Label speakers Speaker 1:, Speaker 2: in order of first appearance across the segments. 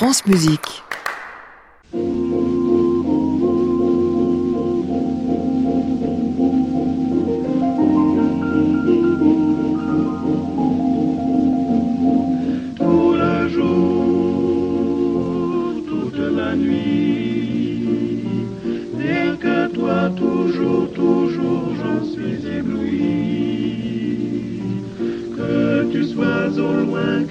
Speaker 1: Tout le jour, toute la nuit. Rien que toi, toujours, toujours, j'en suis ébloui. Que tu sois au loin,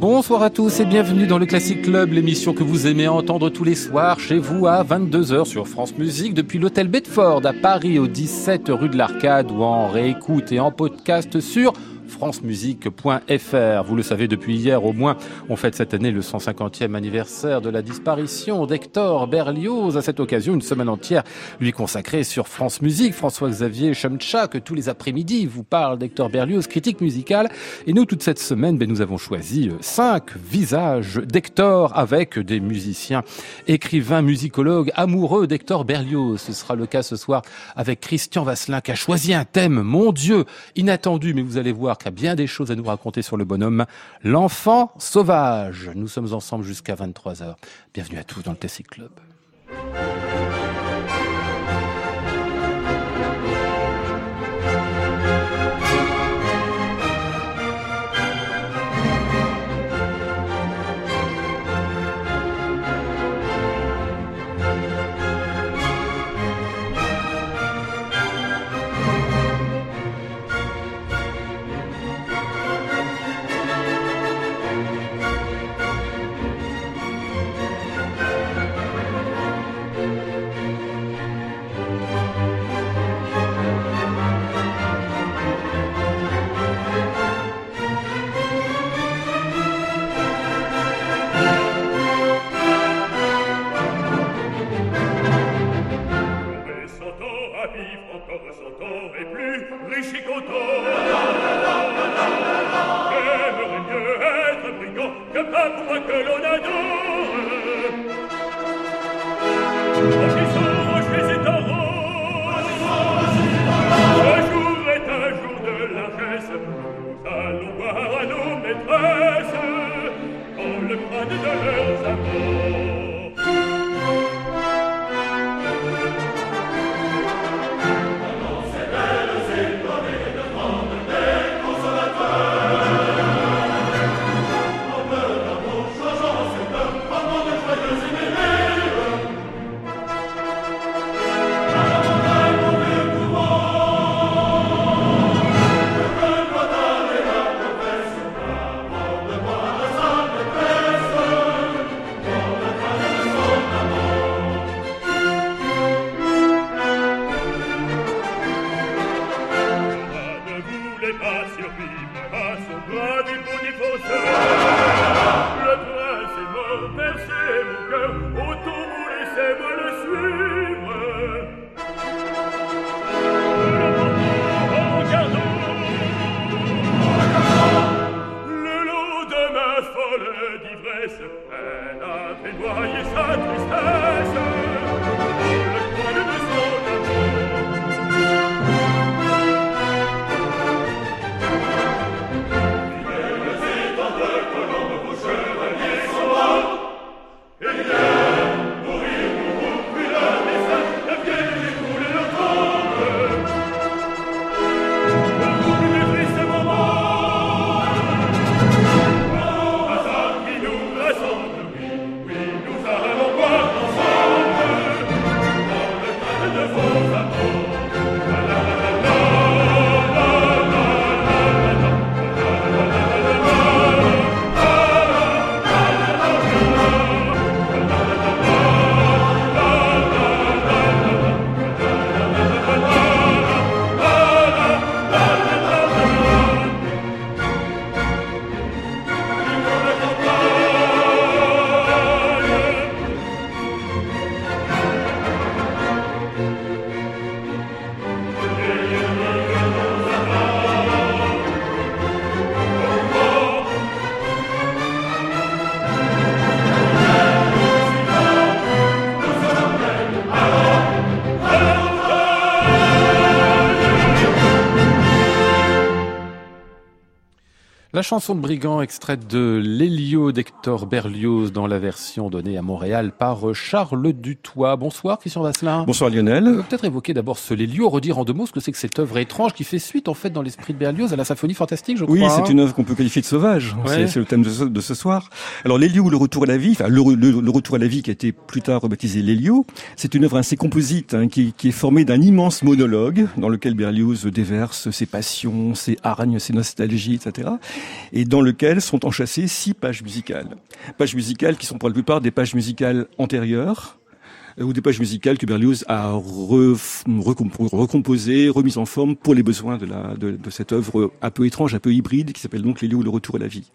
Speaker 2: Bonsoir à tous et bienvenue dans le Classic Club, l'émission que vous aimez entendre tous les soirs chez vous à 22h sur France Musique depuis l'hôtel Bedford à Paris au 17 rue de l'Arcade ou en réécoute et en podcast sur francemusique.fr. Vous le savez depuis hier au moins, on fête cette année le 150e anniversaire de la disparition d'Hector Berlioz. À cette occasion, une semaine entière lui consacrée sur France Musique. François-Xavier Chemcha, que tous les après-midi vous parle d'Hector Berlioz, critique musicale. Et nous, toute cette semaine, ben, nous avons choisi euh, cinq visages d'Hector avec des musiciens, écrivains, musicologues, amoureux d'Hector Berlioz. Ce sera le cas ce soir avec Christian Vasselin qui a choisi un thème, mon Dieu, inattendu, mais vous allez voir y a bien des choses à nous raconter sur le bonhomme. L'enfant sauvage. Nous sommes ensemble jusqu'à 23h. Bienvenue à tous dans le Classic Club. Chanson de Brigand, extraite de l'Hélio d'Hector Berlioz dans la version donnée à Montréal par Charles Dutoit. Bonsoir Christian Vasselin.
Speaker 3: Bonsoir Lionel.
Speaker 2: Peut-être évoquer d'abord ce l'Hélio, redire en deux mots ce que c'est que cette œuvre étrange qui fait suite en fait dans l'esprit de Berlioz à la symphonie fantastique, je crois.
Speaker 3: Oui, c'est une œuvre qu'on peut qualifier de sauvage. C'est le thème de ce, de ce soir. Alors l'Hélio ou le retour à la vie, enfin le, le, retour à la vie qui a été plus tard rebaptisé l'Hélio, c'est une œuvre assez composite hein, qui, qui, est formée d'un immense monologue dans lequel Berlioz déverse ses passions, ses hargnes, ses nostalgies, etc. Et dans le sont enchâssées six pages musicales. Pages musicales qui sont pour la plupart des pages musicales antérieures, ou des pages musicales que Berlioz a recomposées, remises en forme pour les besoins de, la, de, de, cette œuvre un peu étrange, un peu hybride, qui s'appelle donc Les ou le retour à la vie.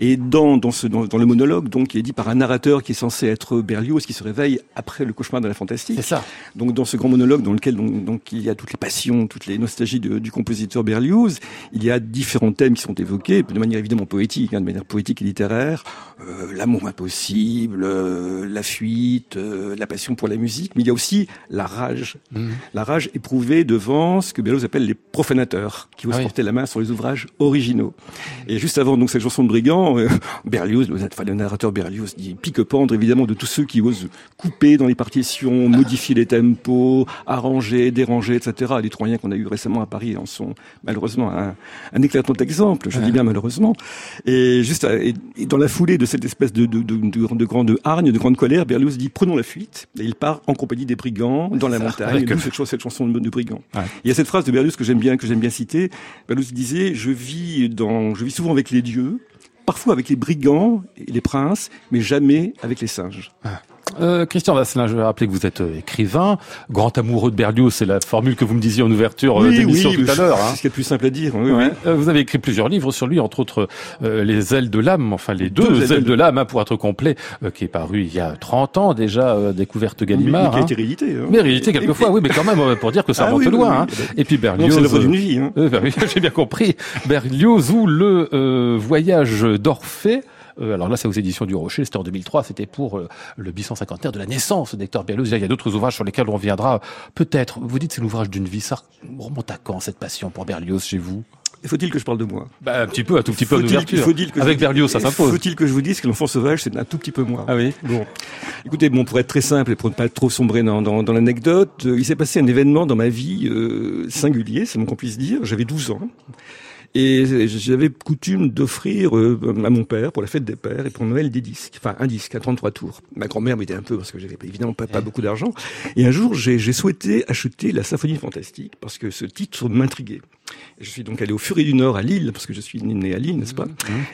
Speaker 3: Et dans, dans, ce, dans, dans, le monologue, donc, qui est dit par un narrateur qui est censé être Berlioz, qui se réveille après le cauchemar de la fantastique.
Speaker 2: C'est ça.
Speaker 3: Donc dans ce grand monologue dans lequel donc, donc il y a toutes les passions, toutes les nostalgies de, du compositeur Berlioz, il y a différents thèmes qui sont évoqués, de manière évidemment poétique, hein, de manière poétique et littéraire, euh, l'amour impossible, euh, la fuite, euh, la passion pour la musique, mais il y a aussi la rage. Mmh. La rage éprouvée devant ce que Berlioz appelle les profanateurs, qui osent ah porter la main sur les ouvrages originaux. Et juste avant donc cette chanson de Brigand, euh, Berlioz, le, enfin, le narrateur Berlioz dit pique-pendre évidemment de tous ceux qui osent couper dans les partitions, modifier les tempos, arranger, déranger, etc. Les Troyens qu'on a eu récemment à Paris en sont malheureusement un, un éclatant exemple, je dis bien malheureusement. Et juste et, dans la foulée de cette espèce de, de, de, de, de grande hargne, de grande colère, Berlioz dit prenons la fuite. Et il part en compagnie des brigands dans la montagne. Et cette, cette chanson de, brigands. Ouais. Il y a cette phrase de Berlioz que j'aime bien, que j'aime bien citer. Berlioz disait je vis dans, je vis souvent avec les dieux, parfois avec les brigands et les princes, mais jamais avec les singes.
Speaker 2: Ah. Euh, Christian Vasselin, je vais rappeler que vous êtes euh, écrivain, grand amoureux de Berlioz, c'est la formule que vous me disiez en ouverture
Speaker 3: oui,
Speaker 2: d'émission
Speaker 3: oui,
Speaker 2: tout à l'heure. Hein.
Speaker 3: C'est ce plus simple à dire. Oui,
Speaker 2: ouais. euh, vous avez écrit plusieurs livres sur lui, entre autres euh, Les ailes de l'âme, enfin les deux, deux ailes, ailes de, l'âme, hein, pour être complet, euh, qui est paru il y a 30 ans déjà, découverte Gallimard.
Speaker 3: Mais, mais qui a été réédité. Hein.
Speaker 2: Mais réédité quelquefois, oui, mais quand même pour dire que ça ah, remonte loin. Hein. Et puis Berlioz.
Speaker 3: C'est l'œuvre d'une vie. Hein.
Speaker 2: J'ai bien compris. Berlioz ou le voyage d'Orphée. Euh, alors là, c'est aux éditions du Rocher, c'était en 2003, c'était pour euh, le bicentennaire de la naissance d'Hector Berlioz. Il y a d'autres ouvrages sur lesquels on viendra peut-être. Vous dites c'est l'ouvrage d'une vie, ça remonte à quand cette passion pour Berlioz chez vous?
Speaker 3: Faut-il que je parle de moi?
Speaker 2: Bah, Un petit peu, un tout petit peu d'ouverture. Avec Berlioz, ça s'impose.
Speaker 3: Faut-il que je vous dise que l'enfant sauvage, c'est un tout petit peu moi?
Speaker 2: Ah oui
Speaker 3: Bon. Écoutez, bon, pour être très simple et pour ne pas trop sombrer dans, dans, dans l'anecdote, euh, il s'est passé un événement dans ma vie euh, singulier, c'est mon qu'on puisse dire. J'avais 12 ans. Et j'avais coutume d'offrir euh, à mon père, pour la fête des pères, et pour Noël, des disques. Enfin, un disque à 33 tours. Ma grand-mère m'aidait un peu parce que j'avais évidemment pas, pas beaucoup d'argent. Et un jour, j'ai souhaité acheter la Symphonie Fantastique parce que ce titre m'intriguait. Je suis donc allé au Furet du Nord à Lille, parce que je suis né à Lille, n'est-ce pas?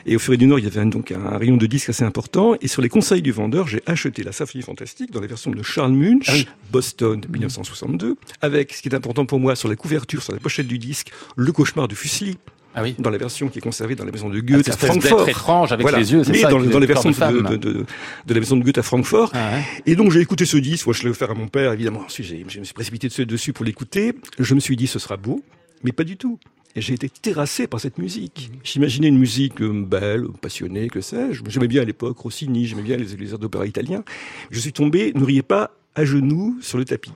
Speaker 3: Et au Furet du Nord, il y avait un, donc un rayon de disques assez important. Et sur les conseils du vendeur, j'ai acheté la Symphonie Fantastique dans la version de Charles Munch, ah. Boston, 1962, avec, ce qui est important pour moi, sur la couverture, sur la pochette du disque, le cauchemar de Fuseli.
Speaker 2: Ah oui.
Speaker 3: dans la version qui est conservée dans la maison de Goethe
Speaker 2: ah,
Speaker 3: à Francfort.
Speaker 2: étrange avec
Speaker 3: voilà.
Speaker 2: les yeux,
Speaker 3: Mais
Speaker 2: ça,
Speaker 3: dans, dans les versions de, de, de, de, la maison de Goethe à Francfort.
Speaker 2: Ah ouais.
Speaker 3: Et donc j'ai écouté ce disque, moi je l'ai offert à mon père évidemment. Ensuite je me suis précipité dessus pour l'écouter. Je me suis dit ce sera beau, mais pas du tout. Et j'ai été terrassé par cette musique. J'imaginais une musique belle, passionnée, que sais-je. J'aimais bien à l'époque Rossini, j'aimais bien les, les airs d'opéra italiens. Je suis tombé, ne riez pas, à genoux sur le tapis.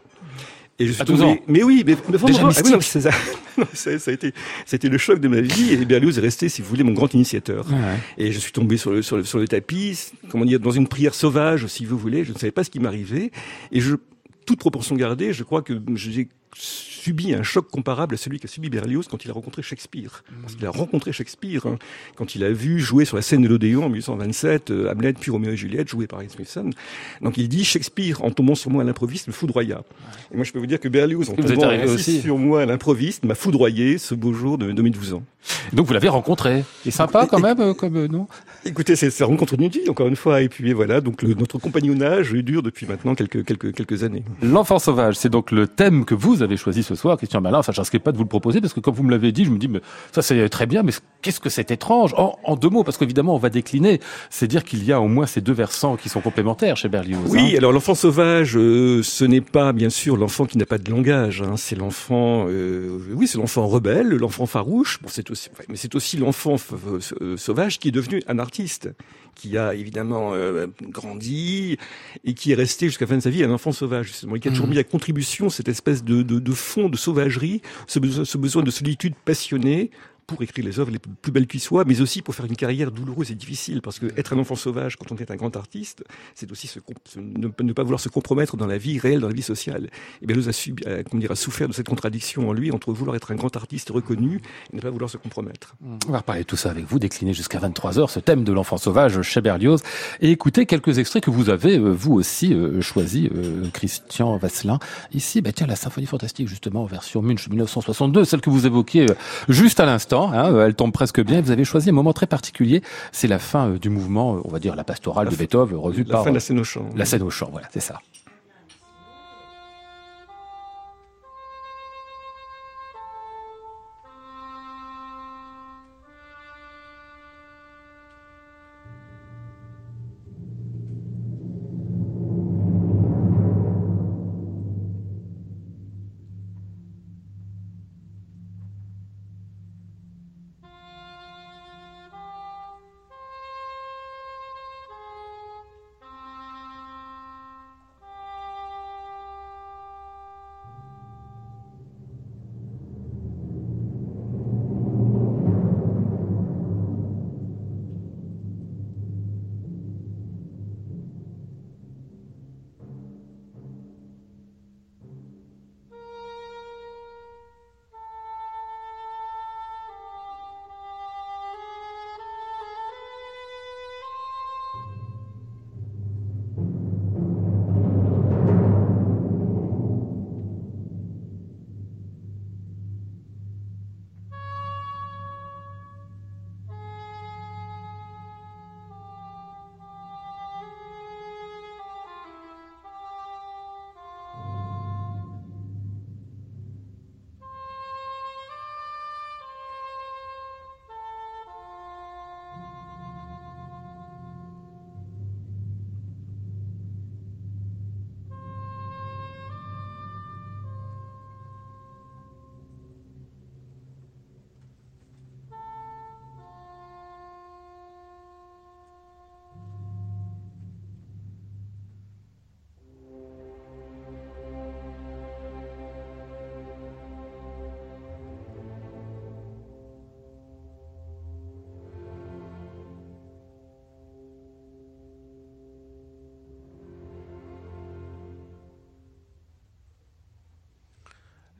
Speaker 3: Et je suis tombé... Mais oui, mais, mais
Speaker 2: Déjà
Speaker 3: ah, oui, non, ça. ça, ça, a été, ça a été le choc de ma vie. Et Berlioz est resté, si vous voulez, mon grand initiateur.
Speaker 2: Ouais.
Speaker 3: Et je suis tombé sur le, sur le, sur le tapis, comment dire, dans une prière sauvage, si vous voulez. Je ne savais pas ce qui m'arrivait. Et je, toute proportion gardée, je crois que j'ai subi un choc comparable à celui qu'a subi Berlioz quand il a rencontré Shakespeare. Parce qu'il a rencontré Shakespeare hein, quand il a vu jouer sur la scène de l'Odéon en 1827 euh, Hamlet puis Roméo et Juliette joué par Ian Smithson. Donc il dit Shakespeare en tombant sur moi à l'improviste me foudroya. Et moi je peux vous dire que Berlioz en tombant
Speaker 2: aussi.
Speaker 3: sur moi à l'improviste m'a foudroyé ce beau jour de, de mes 12 ans.
Speaker 2: Donc vous l'avez rencontré. C'est sympa quand même, euh, comme euh, non?
Speaker 3: Écoutez, c'est la rencontre d'une vie encore une fois. Et puis voilà, donc le, notre compagnonnage dure depuis maintenant quelques quelques quelques années.
Speaker 2: L'enfant sauvage, c'est donc le thème que vous avez choisi ce soir, Christian Malin. Enfin, je risquais pas de vous le proposer parce que comme vous me l'avez dit, je me dis, mais ça c'est très bien, mais qu'est-ce que c'est étrange? En, deux mots, parce qu'évidemment on va décliner. C'est dire qu'il y a au moins ces deux versants qui sont complémentaires chez Berlioz.
Speaker 3: Oui,
Speaker 2: hein.
Speaker 3: alors l'enfant sauvage, euh, ce n'est pas bien sûr l'enfant qui n'a pas de langage. Hein, c'est l'enfant, euh, oui, c'est l'enfant rebelle, l'enfant farouche. Mais c'est aussi l'enfant sauvage qui est devenu un artiste qui a évidemment euh, grandi et qui est resté jusqu'à la fin de sa vie un enfant sauvage, justement, et qui a toujours mis à contribution cette espèce de, de, de fond de sauvagerie, ce besoin, ce besoin de solitude passionnée pour écrire les œuvres les plus belles qui soient, mais aussi pour faire une carrière douloureuse et difficile, parce que être un enfant sauvage quand on est un grand artiste, c'est aussi se, ne, ne, pas vouloir se compromettre dans la vie réelle, dans la vie sociale. Et a, subi, a, comment dire, a souffert de cette contradiction en lui entre vouloir être un grand artiste reconnu et ne pas vouloir se compromettre.
Speaker 2: On va reparler de tout ça avec vous, décliner jusqu'à 23h ce thème de l'enfant sauvage chez Berlioz, et écouter quelques extraits que vous avez, vous aussi, euh, choisi, euh, Christian Vasselin. Ici, bah, tiens, la symphonie fantastique, justement, version Munch 1962, celle que vous évoquiez euh, juste à l'instant, hein, elle tombe presque bien. Vous avez choisi un moment très particulier, c'est la fin du mouvement, on va dire la pastorale
Speaker 3: la
Speaker 2: de Beethoven, revue
Speaker 3: la
Speaker 2: par...
Speaker 3: fin de la scène au chant.
Speaker 2: La scène au chant, voilà, c'est ça.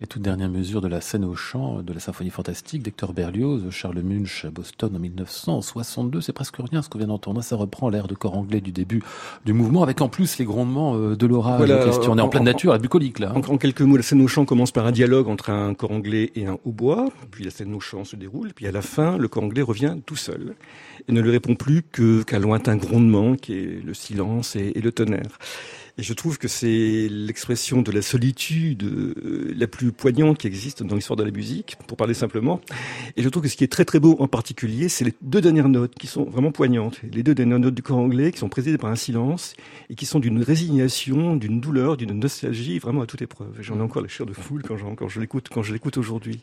Speaker 2: Les toutes dernières mesures de la scène au chant de la symphonie fantastique d'Hector Berlioz, Charles Munch à Boston en 1962. C'est presque rien ce qu'on vient d'entendre. Ça reprend l'air de corps anglais du début du mouvement, avec en plus les grondements euh, de l'orage.
Speaker 3: Voilà,
Speaker 2: question. On est en,
Speaker 3: en-
Speaker 2: pleine
Speaker 3: en-
Speaker 2: nature, la bucolique là. hein.
Speaker 3: En, en quelques mots, la scène au chant commence par un dialogue entre un corps anglais et un hautbois, puis la scène au chant se déroule, puis à la fin, le corps anglais revient tout seul et ne lui répond plus qu'un lointain grondement qui est le silence et, et le tonnerre. Et je trouve que c'est l'expression de la solitude euh, la plus poignante qui existe dans l'histoire de la musique, pour parler simplement. Et je trouve que ce qui est très très beau en particulier, c'est les deux dernières notes qui sont vraiment poignantes. Les deux dernières notes du corps anglais qui sont précédées par un silence et qui sont d'une résignation, d'une douleur, d'une nostalgie vraiment à toute épreuve. J'en ai encore la chair de foule quand, quand je l'écoute, quand je l'écoute aujourd'hui.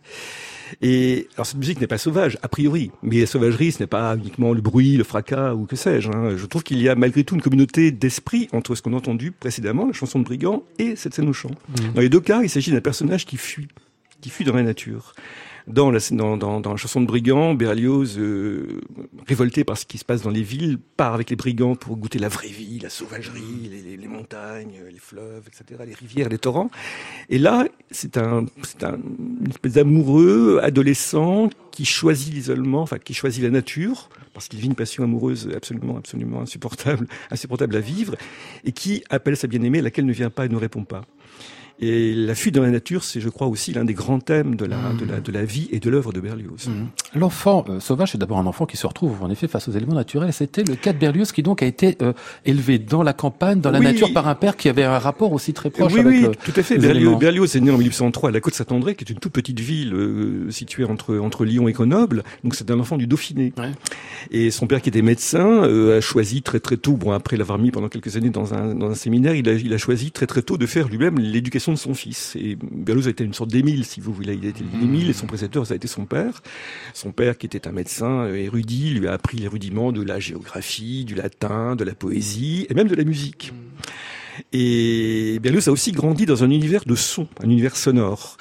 Speaker 3: Et alors cette musique n'est pas sauvage a priori, mais la sauvagerie ce n'est pas uniquement le bruit, le fracas ou que sais-je. hein. Je trouve qu'il y a malgré tout une communauté d'esprit entre ce qu'on a entendu précédemment, la chanson de brigand, et cette scène au chant. Dans les deux cas, il s'agit d'un personnage qui fuit, qui fuit dans la nature. Dans la, dans, dans, dans la chanson de Brigand, Berlioz, euh, révolté par ce qui se passe dans les villes, part avec les brigands pour goûter la vraie vie, la sauvagerie, les, montagnes, les fleuves, etc., les rivières, les torrents. Et là, c'est un, c'est un une espèce d'amoureux adolescent qui choisit l'isolement, enfin qui choisit la nature, parce qu'il vit une passion amoureuse absolument, absolument insupportable, insupportable à vivre, et qui appelle sa bien-aimée, laquelle ne vient pas et ne répond pas. Et la fuite dans la nature, c'est, je crois, aussi l'un des grands thèmes de la, de la, de la vie et de l'œuvre de Berlioz.
Speaker 2: L'enfant euh, sauvage, c'est d'abord un enfant qui se retrouve en effet face aux éléments naturels. C'était le cas de Berlioz qui donc a été euh, élevé dans la campagne, dans la
Speaker 3: Oui.
Speaker 2: nature par un père qui avait un rapport aussi très proche
Speaker 3: oui,
Speaker 2: avec
Speaker 3: oui,
Speaker 2: le-
Speaker 3: tout à fait. Berlioz. Berlioz est né en 1803 à la Côte-Saint-André, qui est une toute petite ville euh, située entre, entre Lyon et Grenoble. Donc c'est un enfant du Dauphiné.
Speaker 2: Ouais.
Speaker 3: Et son père, qui était médecin, a choisi très très tôt, bon après l'avoir mis pendant quelques années dans un, dans un séminaire, il a, il a choisi très très tôt de faire lui-même l'éducation de son fils. Et Berlioz a été une sorte d'émile, si vous voulez. Il a été l'émile et son précepteur, ça a été son père. Son père, qui était un médecin érudit, lui a appris les rudiments de la géographie, du latin, de la poésie et même de la musique. Et Berlioz a aussi grandi dans un univers de son, un univers sonore.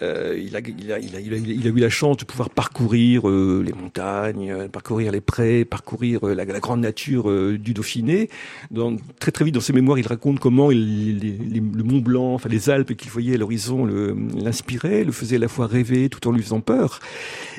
Speaker 3: Euh, il, a, il, a, il, a, il, a, eu la chance de pouvoir parcourir euh, les montagnes, euh, parcourir les prés, parcourir la, la, grande nature du Dauphiné. Dans, très très vite dans ses mémoires, il raconte comment il, les, le Mont Blanc, enfin les Alpes qu'il voyait à l'horizon l'inspiraient, le, le faisait à la fois rêver tout en lui faisant peur.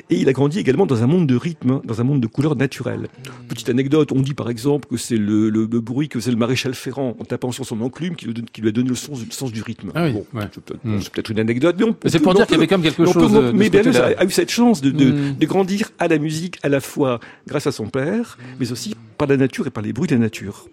Speaker 3: Et il a grandi également dans un monde de rythme, dans un monde de couleurs naturelles. Petite anecdote, on dit par exemple que c'est le, le, le, bruit que faisait le maréchal Ferrand en tapant sur son enclume qui lui, qui lui a donné le sens, le sens du rythme.
Speaker 2: Ah oui,
Speaker 3: bon,
Speaker 2: ouais.
Speaker 3: c'est peut-être hmm. peut une anecdote, mais on,
Speaker 2: pour dire qu'il y avait comme quelque chose. Peut, de,
Speaker 3: mais Berlioz a, a, eu cette chance de, de, mm. de, grandir à la musique à la fois grâce à son père, mais aussi par la nature et par les bruits de la nature.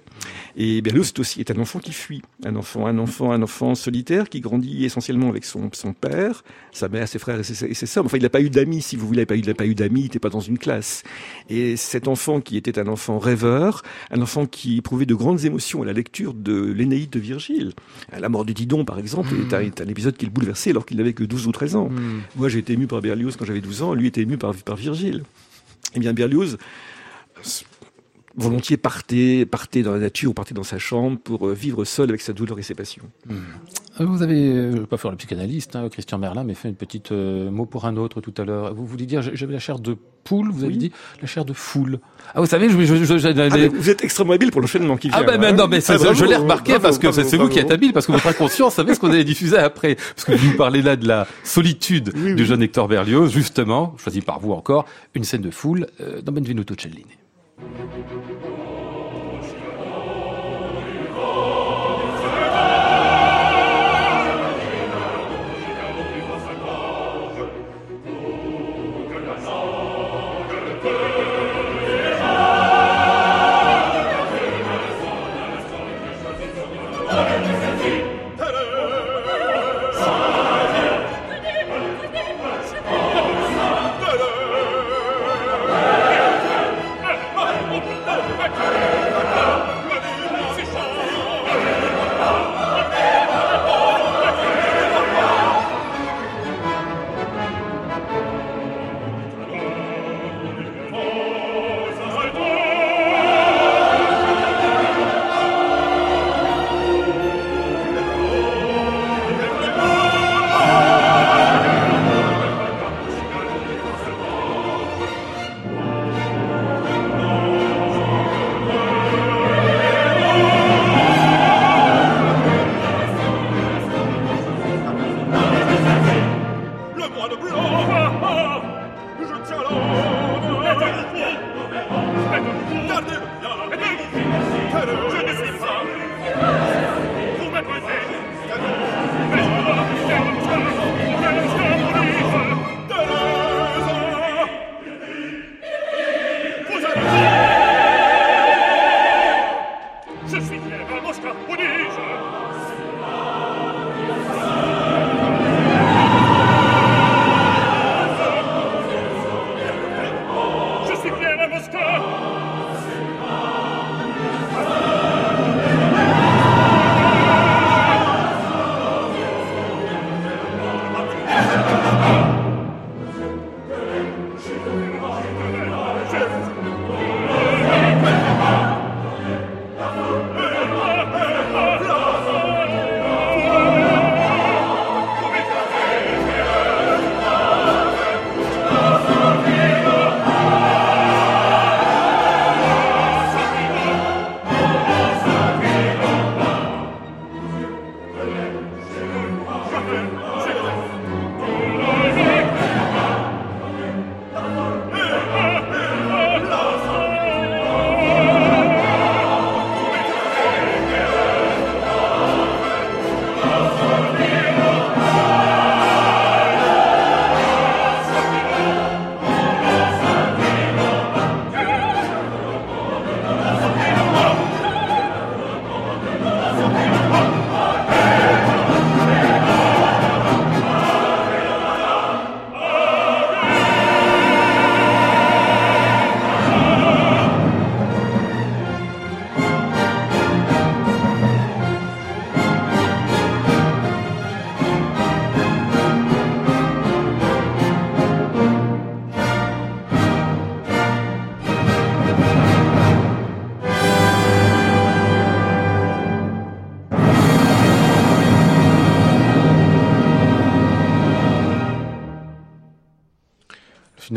Speaker 3: Et Berlioz aussi est un enfant qui fuit, un enfant, un enfant, un enfant solitaire qui grandit essentiellement avec son, son père, sa mère, ses frères et ses, et ses sœurs. Enfin, il n'a pas eu d'amis, si vous voulez, il n'a pas eu d'amis, il n'était pas dans une classe. Et cet enfant qui était un enfant rêveur, un enfant qui éprouvait de grandes émotions à la lecture de l'Énéide de Virgile. La mort de Didon, par exemple, est, un, est, un, épisode qui le bouleversait alors qu'il n'avait que 12 ou 13 ans. Mmh. Moi, j'ai été ému par Berlioz quand j'avais 12 ans, lui était ému par, par Virgile. Eh bien, Berlioz volontiers partait, partait dans la nature ou partait dans sa chambre pour vivre seul avec sa douleur et ses passions.
Speaker 2: Mmh. Vous avez, je ne vais pas faire le psychanalyste, hein, Christian Merlin, mais fait une petite euh, mot pour un autre tout à l'heure. Vous vouliez dire, j'avais la chair de poule, vous avez
Speaker 3: oui.
Speaker 2: dit la chair de foule. Ah, vous savez, je, je, je, je
Speaker 3: ah, vous êtes extrêmement habile pour l'enchaînement qui vient.
Speaker 2: Ah, ben, ben non, mais ah, bravo, je l'ai remarqué bravo, parce que c'est vous qui êtes habile, parce que votre inconscient savait ce qu'on allait diffuser après. Parce que vous parlez là de la solitude oui, du oui. jeune Hector Berlioz, justement, choisi par vous encore, une scène de foule euh, dans Benvenuto Cellini. Thank you.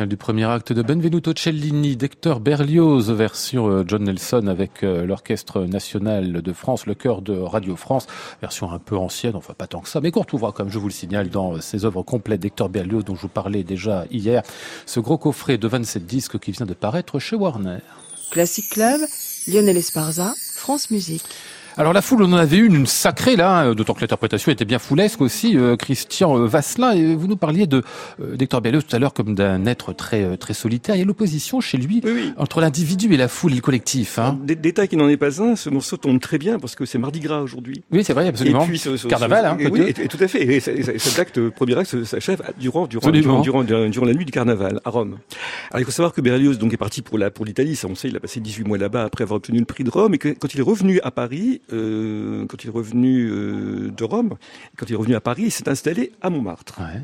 Speaker 2: Du premier acte de Benvenuto Cellini d'Hector Berlioz, version euh, John Nelson avec euh, l'Orchestre National de France, le chœur de Radio France, version un peu ancienne, enfin pas tant que ça, mais qu'on retrouvera, comme je vous le signale, dans ces œuvres complètes d'Hector Berlioz dont je vous parlais déjà hier, ce gros coffret de 27 disques qui vient de paraître chez Warner.
Speaker 4: Classic Club, Lionel Esparza, France Musique.
Speaker 2: Alors la foule, on en avait une, une sacrée là, hein, d'autant que l'interprétation était bien foulesque aussi. Euh, Christian Vasselin, et vous nous parliez de euh, d'Hector Berlioz tout à l'heure comme d'un être très euh, très solitaire. Il y a l'opposition chez lui
Speaker 3: Oui, oui.
Speaker 2: entre l'individu et la foule et le collectif. Hein.
Speaker 3: Dé- Détail qui n'en est pas un, ce morceau tombe très bien parce que c'est Mardi Gras aujourd'hui.
Speaker 2: Oui, c'est vrai, absolument.
Speaker 3: Et puis ce, ce-
Speaker 2: Carnaval, hein,
Speaker 3: et, oui, et, et tout à fait. Et, cet acte, premier acte, s'achève durant durant, durant durant durant la nuit du carnaval à Rome. Alors il faut savoir que Berlioz donc est parti pour la pour l'Italie. Ça on sait, il a passé 18 mois là-bas après avoir obtenu le prix de Rome. Et que, quand il est revenu à Paris, euh, quand il est revenu euh, de Rome, quand il est revenu à Paris, il s'est installé à Montmartre.
Speaker 2: Ouais.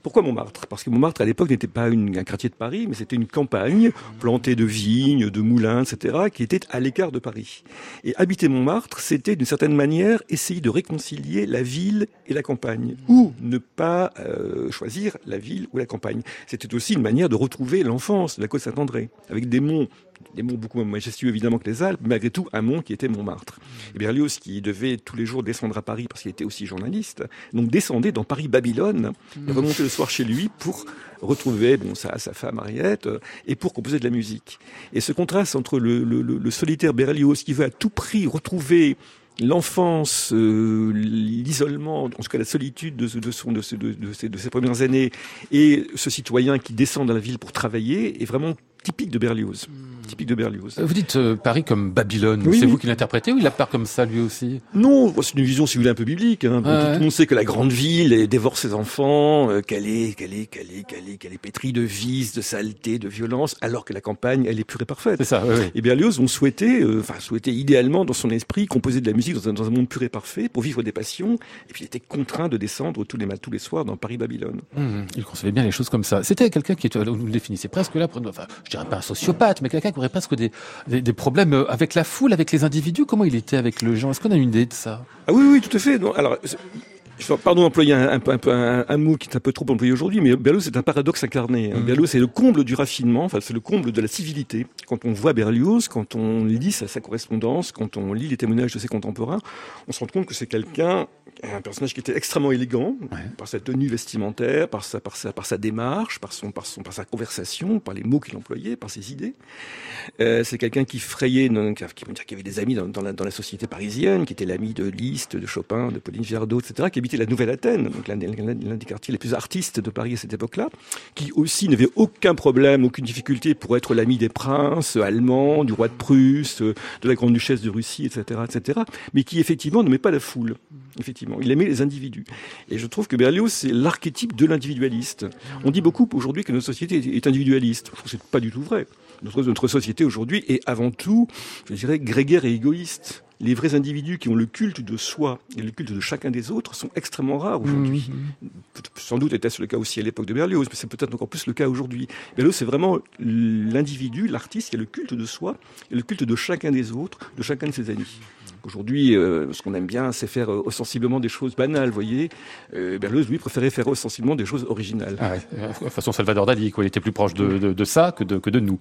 Speaker 3: Pourquoi Montmartre? Parce que Montmartre, à l'époque, n'était pas une- un quartier de Paris, mais c'était une campagne plantée de vignes, de moulins, etc., qui était à l'écart de Paris. Et habiter Montmartre, c'était d'une certaine manière essayer de réconcilier la ville et la campagne, ou ne pas euh, choisir la ville ou la campagne. C'était aussi une manière de retrouver l'enfance de la côte Saint-André, avec des monts, des monts beaucoup moins majestueux évidemment que les Alpes, mais malgré tout un mont qui était Montmartre. Et Berlioz, qui devait tous les jours descendre à Paris parce qu'il était aussi journaliste, donc descendait dans Paris-Babylone et remontait le soir chez lui pour retrouver bon, sa, sa femme Mariette euh, et pour composer de la musique. Et ce contraste entre le, le- solitaire Berlioz qui veut à tout prix retrouver l'enfance, euh, l'isolement, en tout cas la solitude de, de, son, de, ce- de, de ses, de ses premières années, et ce citoyen qui descend dans la ville pour travailler, est vraiment typique de Berlioz. Typique de Berlioz.
Speaker 2: Vous dites euh, Paris comme Babylone.
Speaker 3: Oui,
Speaker 2: c'est
Speaker 3: oui.
Speaker 2: vous qui l'interprétez ou il la part comme ça lui aussi?
Speaker 3: Non, c'est une vision, si vous voulez, un peu biblique. Hein. Tout-
Speaker 2: Ouais.
Speaker 3: Tout le monde sait que la grande ville dévore ses enfants, euh, qu'elle est, qu'elle est, qu'elle est, qu'elle est, qu'elle est pétrie de vices, de saleté, de violence, alors que la campagne, elle est pure et parfaite.
Speaker 2: C'est ça, oui.
Speaker 3: Et Berlioz, on souhaitait, euh, enfin souhaitait idéalement dans son esprit composer de la musique dans un, dans un monde pur et parfait pour vivre des passions. Et puis il était contraint de descendre tous les tous les soirs dans Paris-Babylone.
Speaker 2: Mmh, il concevait bien les choses comme ça. C'était quelqu'un qui était, vous le définissez presque là, enfin, je dirais pas un sociopathe, mais quelqu'un qui aurait presque des, des, des problèmes euh, avec la foule, avec les individus. Comment il était avec le gens? Est-ce qu'on a une idée de ça?
Speaker 3: Ah oui, oui, tout à fait. Non, je- pardon d'employer un, mot qui est un peu trop employé aujourd'hui, mais Berlioz c'est un paradoxe incarné. hein.
Speaker 2: Mhm.
Speaker 3: Berlioz c'est le comble du raffinement, enfin c'est le comble de la civilité. Quand on voit Berlioz, quand on lit sa, sa correspondance, quand on lit les témoignages de ses contemporains, on se rend compte que c'est quelqu'un, un personnage qui était extrêmement élégant,
Speaker 2: Ouais.
Speaker 3: par sa tenue vestimentaire, par sa, par sa, par sa démarche, par son, par son, par sa conversation, par les mots qu'il employait, par ses idées. Euh, c'est quelqu'un qui frayait, non, qui, qui, qui avait des amis dans, dans, la, dans la société parisienne, qui était l'ami de Liszt, de Chopin, de Pauline Viardot, etc., qui habitait la Nouvelle Athènes, donc l'un des, quartiers les plus artistes de Paris à cette époque-là, qui aussi n'avait aucun problème, aucune difficulté pour être l'ami des princes allemands, du roi de Prusse, de la grande duchesse de Russie, etc., etc., mais qui effectivement n'aimait pas la foule. Effectivement, il aimait les individus. Et je trouve que Berlioz, c'est l'archétype de l'individualiste. On dit beaucoup aujourd'hui que notre société est- est individualiste. Je trouve que c'est pas du tout vrai. Notre, notre société aujourd'hui est avant tout, je dirais, grégaire et égoïste. Les vrais individus qui ont le culte de soi et le culte de chacun des autres sont extrêmement rares aujourd'hui. Peut- Sans doute était-ce le cas aussi à l'époque de Berlioz, mais c'est peut-être encore plus le cas aujourd'hui. Berlioz, c'est vraiment l'individu, l'artiste qui a le culte de soi et le culte de chacun des autres, de chacun de ses amis. Aujourd'hui, euh, ce qu'on aime bien, c'est faire euh, ostensiblement des choses banales, vous voyez. Euh, Berlioz, lui, préférait faire ostensiblement des choses originales.
Speaker 2: Ah ouais, euh, de façon Salvador Dali, quoi. Il était plus proche de, de, de ça que de, que de nous.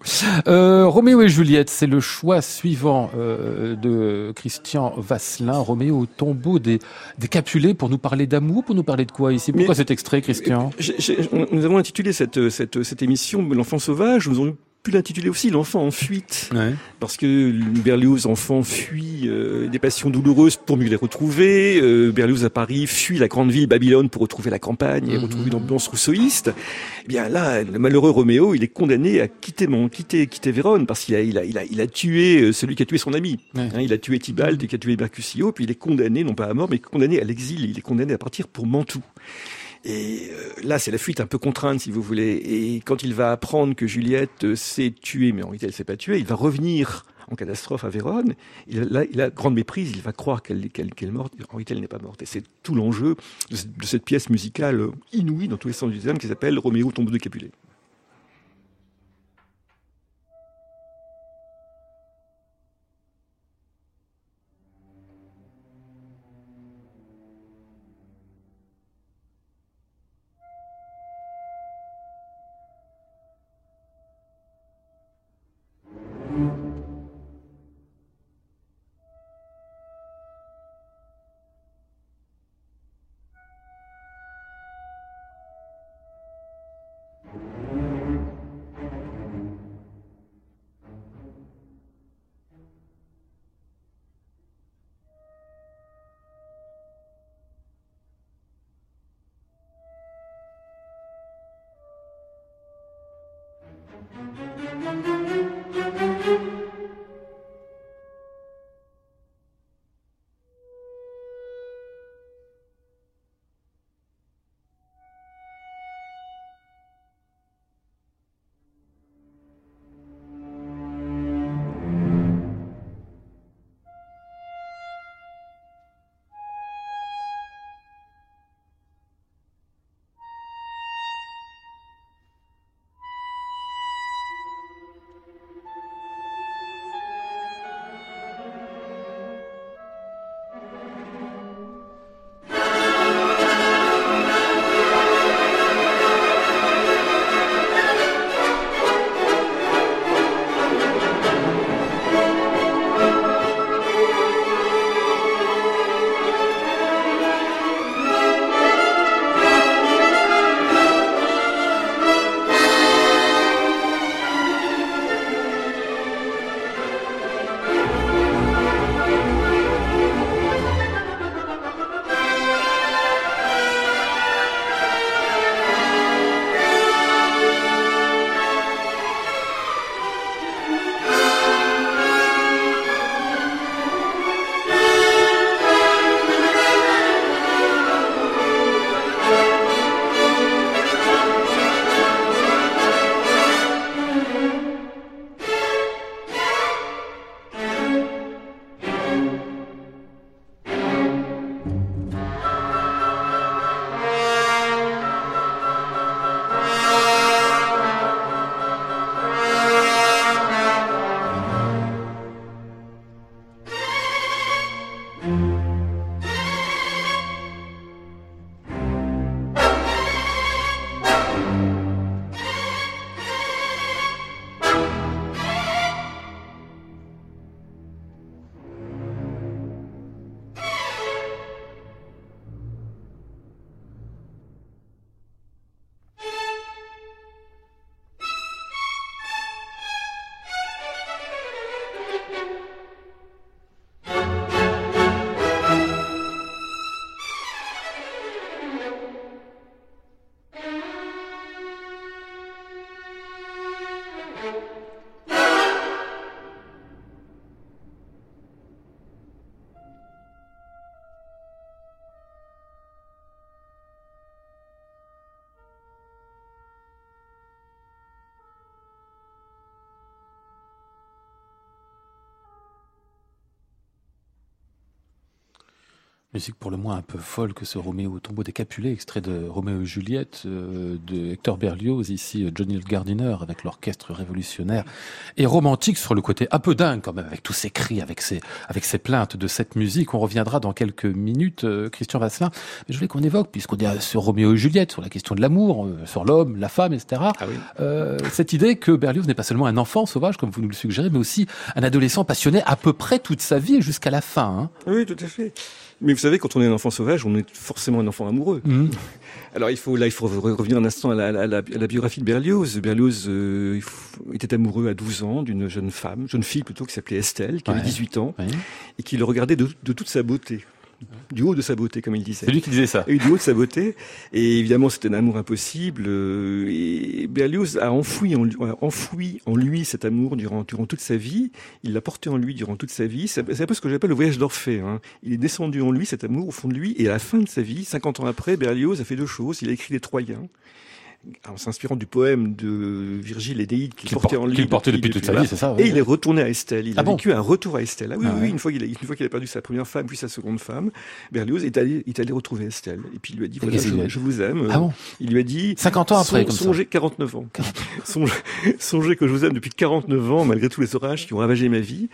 Speaker 2: Euh, Roméo et Juliette, c'est le choix suivant euh, de Christian Vasselin. Roméo au tombeau des, des Capulets pour nous parler d'amour, pour nous parler de quoi ici? Pourquoi
Speaker 3: Mais-
Speaker 2: cet extrait, Christian?
Speaker 3: J'ai- j'ai- on- nous avons intitulé cette, cette, cette émission L'enfant sauvage. Nous aurions pu l'intituler aussi L'enfant en fuite.
Speaker 2: ouais.
Speaker 3: Parce que Berlioz, enfant, fuit euh, des passions douloureuses pour mieux les retrouver. Euh, Berlioz à Paris fuit la grande ville Babylone pour retrouver la campagne et
Speaker 2: Mhm.
Speaker 3: retrouver une ambiance rousseauiste. Eh bien là, le malheureux Roméo, il est condamné à quitter mon, quitter, quitter Vérone parce qu'il a, il a, il a, il a tué euh, celui qui a tué son ami.
Speaker 2: Ouais.
Speaker 3: Hein, il a tué Tybalt et qui a tué Mercutio, puis il est condamné, non pas à mort, mais condamné à l'exil. Il est condamné à partir pour Mantoue. Et euh, là, c'est la fuite un peu contrainte, si vous voulez. Et quand il va apprendre que Juliette euh, s'est tuée, mais en réalité, elle s'est pas tuée, il va revenir en catastrophe à Vérone. Il, là, il a grande méprise, il va croire qu'elle est morte. En réalité, elle n'est pas morte. Et c'est tout l'enjeu de, cette- pièce musicale euh, inouïe dans tous les sens du terme qui s'appelle Roméo tombeau de Capulet.
Speaker 2: Musique pour le moins un peu folle que ce Roméo au tombeau des Capulets, extrait de Roméo et Juliette euh, de Hector Berlioz, ici euh, Johnny Gardiner avec l'orchestre révolutionnaire et romantique sur le côté un peu dingue quand même avec tous ces cris, avec ces avec ces plaintes de cette musique. On reviendra dans quelques minutes, euh, Christian Vasselin. Mais je voulais qu'on évoque, puisqu'on est sur Roméo et Juliette, sur la question de l'amour, sur l'homme, la femme, etc.
Speaker 3: Ah
Speaker 2: cette idée que Berlioz n'est pas seulement un enfant sauvage comme vous nous le suggérez, mais aussi un adolescent passionné à peu près toute sa vie jusqu'à la fin. Hein.
Speaker 3: Oui, tout à fait. Mais vous savez, quand on est un enfant sauvage, on est forcément un enfant amoureux.
Speaker 2: Mmh.
Speaker 3: Alors il faut là, il faut revenir un instant à la, à la- à la biographie de Berlioz. Berlioz euh, était amoureux à 12 ans d'une jeune femme, jeune fille plutôt, qui s'appelait Estelle, qui
Speaker 2: Ouais.
Speaker 3: avait 18 ans, et qui le regardait de, de toute sa beauté, du haut de sa beauté, comme il disait.
Speaker 2: C'est lui qui disait ça.
Speaker 3: Et du haut de sa beauté. Et évidemment, c'était un amour impossible. et Berlioz a enfoui en, enfoui en lui cet amour durant, durant toute sa vie. Il l'a porté en lui durant toute sa vie. C'est c'est un peu ce que j'appelle le voyage d'Orphée. Hein. Il est descendu en lui, cet amour, au fond de lui. Et à la fin de sa vie, 50 ans après, Berlioz a fait deux choses. Il a écrit Les Troyens. En s'inspirant du poème de Virgile Énéide qu'il
Speaker 2: Qu'il
Speaker 3: portait
Speaker 2: por-
Speaker 3: en lui.
Speaker 2: qu'il portait depuis toute sa vie, c'est ça.
Speaker 3: Et il est retourné à Estelle. Il
Speaker 2: Ah
Speaker 3: a
Speaker 2: bon
Speaker 3: vécu un retour à Estelle. Ah oui,
Speaker 2: Ah
Speaker 3: oui,
Speaker 2: ouais.
Speaker 3: une fois qu'il a, qu'il a perdu sa première femme, puis sa seconde femme, Berlioz est allé, est allé retrouver Estelle. Et puis il lui a dit, voilà, je, je vous aime.
Speaker 2: Ah bon
Speaker 3: Il lui a dit,
Speaker 2: 50 ans après,
Speaker 3: son-
Speaker 2: comme ça.
Speaker 3: songez 49 ans. Songez, songez que je vous aime depuis 49 ans, malgré tous les orages qui ont ravagé ma vie.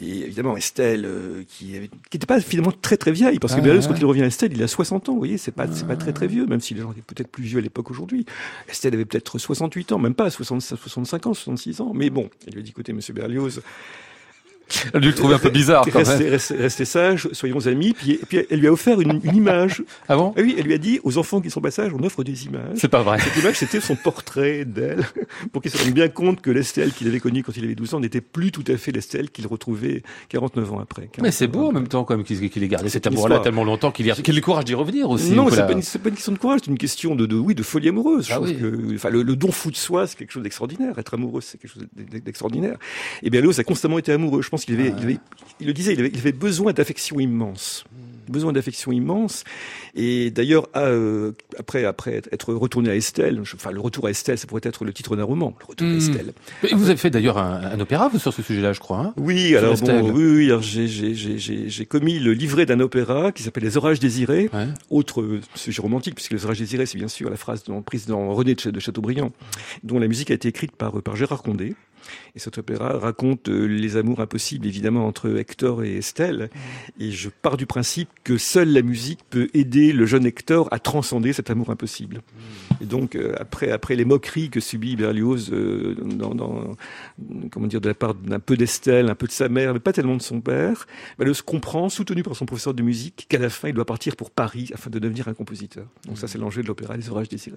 Speaker 3: Et évidemment, Estelle, euh, qui n'était pas finalement très très vieille, parce que
Speaker 2: Ah,
Speaker 3: Berlioz, quand il revient à Estelle, il a 60 ans. Vous voyez, c'est pas, c'est pas très très vieux, même si les gens étaient peut-être plus vieux à l'époque aujourd'hui. Estelle avait peut-être 68 ans, même pas 60 65 ans, 66 ans. Mais bon, il lui a dit, écoutez, monsieur Berlioz,
Speaker 2: Elle le trouver un peu bizarre quand
Speaker 3: restez,
Speaker 2: même.
Speaker 3: restez, restez sages, soyons amis. Puis, puis elle lui a offert une, une image.
Speaker 2: Ah bon?
Speaker 3: Ah oui, elle lui a dit aux enfants qui sont passage, on offre des images.
Speaker 2: C'est pas vrai.
Speaker 3: Cette image, c'était son portrait d'elle, pour qu'il se rende bien compte que l'Estelle qu'il avait connue quand il avait 12 ans n'était plus tout à fait l'Estelle qu'il retrouvait 49 ans après.
Speaker 2: Mais c'est
Speaker 3: 49
Speaker 2: beau en même temps quand même qu'il ait gardé cet amour-là tellement longtemps qu'il ait le courage d'y revenir aussi.
Speaker 3: Non, c'est pas, une- pas une question de courage, c'est une question de, de oui, de folie amoureuse.
Speaker 2: Ah oui.
Speaker 3: que, enfin, le, le don fou de soi, c'est quelque chose d'extraordinaire. Être amoureux, c'est quelque chose d'ex- d'extraordinaire. Et Berlioz a constamment été amoureux. Je pense qu'il avait, il avait- il le disait, il avait, il avait besoin d'affection immense. Besoin d'affection immense. Et d'ailleurs, euh, après, après être retourné à Estelle, je- enfin, le retour à Estelle, ça pourrait être le titre d'un roman, le retour à
Speaker 2: Hmm.
Speaker 3: Estelle.
Speaker 2: Et vous avez fait d'ailleurs un, un opéra vous, sur ce sujet-là, je crois. hein
Speaker 3: Oui,
Speaker 2: Sur
Speaker 3: alors
Speaker 2: Estelle.
Speaker 3: bon, oui, oui, alors j'ai, j'ai, j'ai, j'ai, j'ai commis le livret d'un opéra qui s'appelle Les Orages désirés.
Speaker 2: Ouais.
Speaker 3: Autre euh, sujet romantique, puisque Les Orages désirés, c'est bien sûr la phrase dans- prise dans René de, Ch- de Chateaubriand, dont la musique a été écrite par, euh, par Gérard Condé. Et cet opéra raconte les amours impossibles, évidemment, entre Hector et Estelle. Et je pars du principe que seule la musique peut aider le jeune Hector à transcender cet amour impossible. Et donc, euh, après, après les moqueries que subit Berlioz euh, dans, dans, comment dire, de la part d'un peu d'Estelle, un peu de sa mère, mais pas tellement de son père, Berlioz comprend, soutenu par son professeur de musique, qu'à la fin, il doit partir pour Paris afin de devenir un compositeur. Donc ça, c'est l'enjeu de l'opéra Les Orages désirés.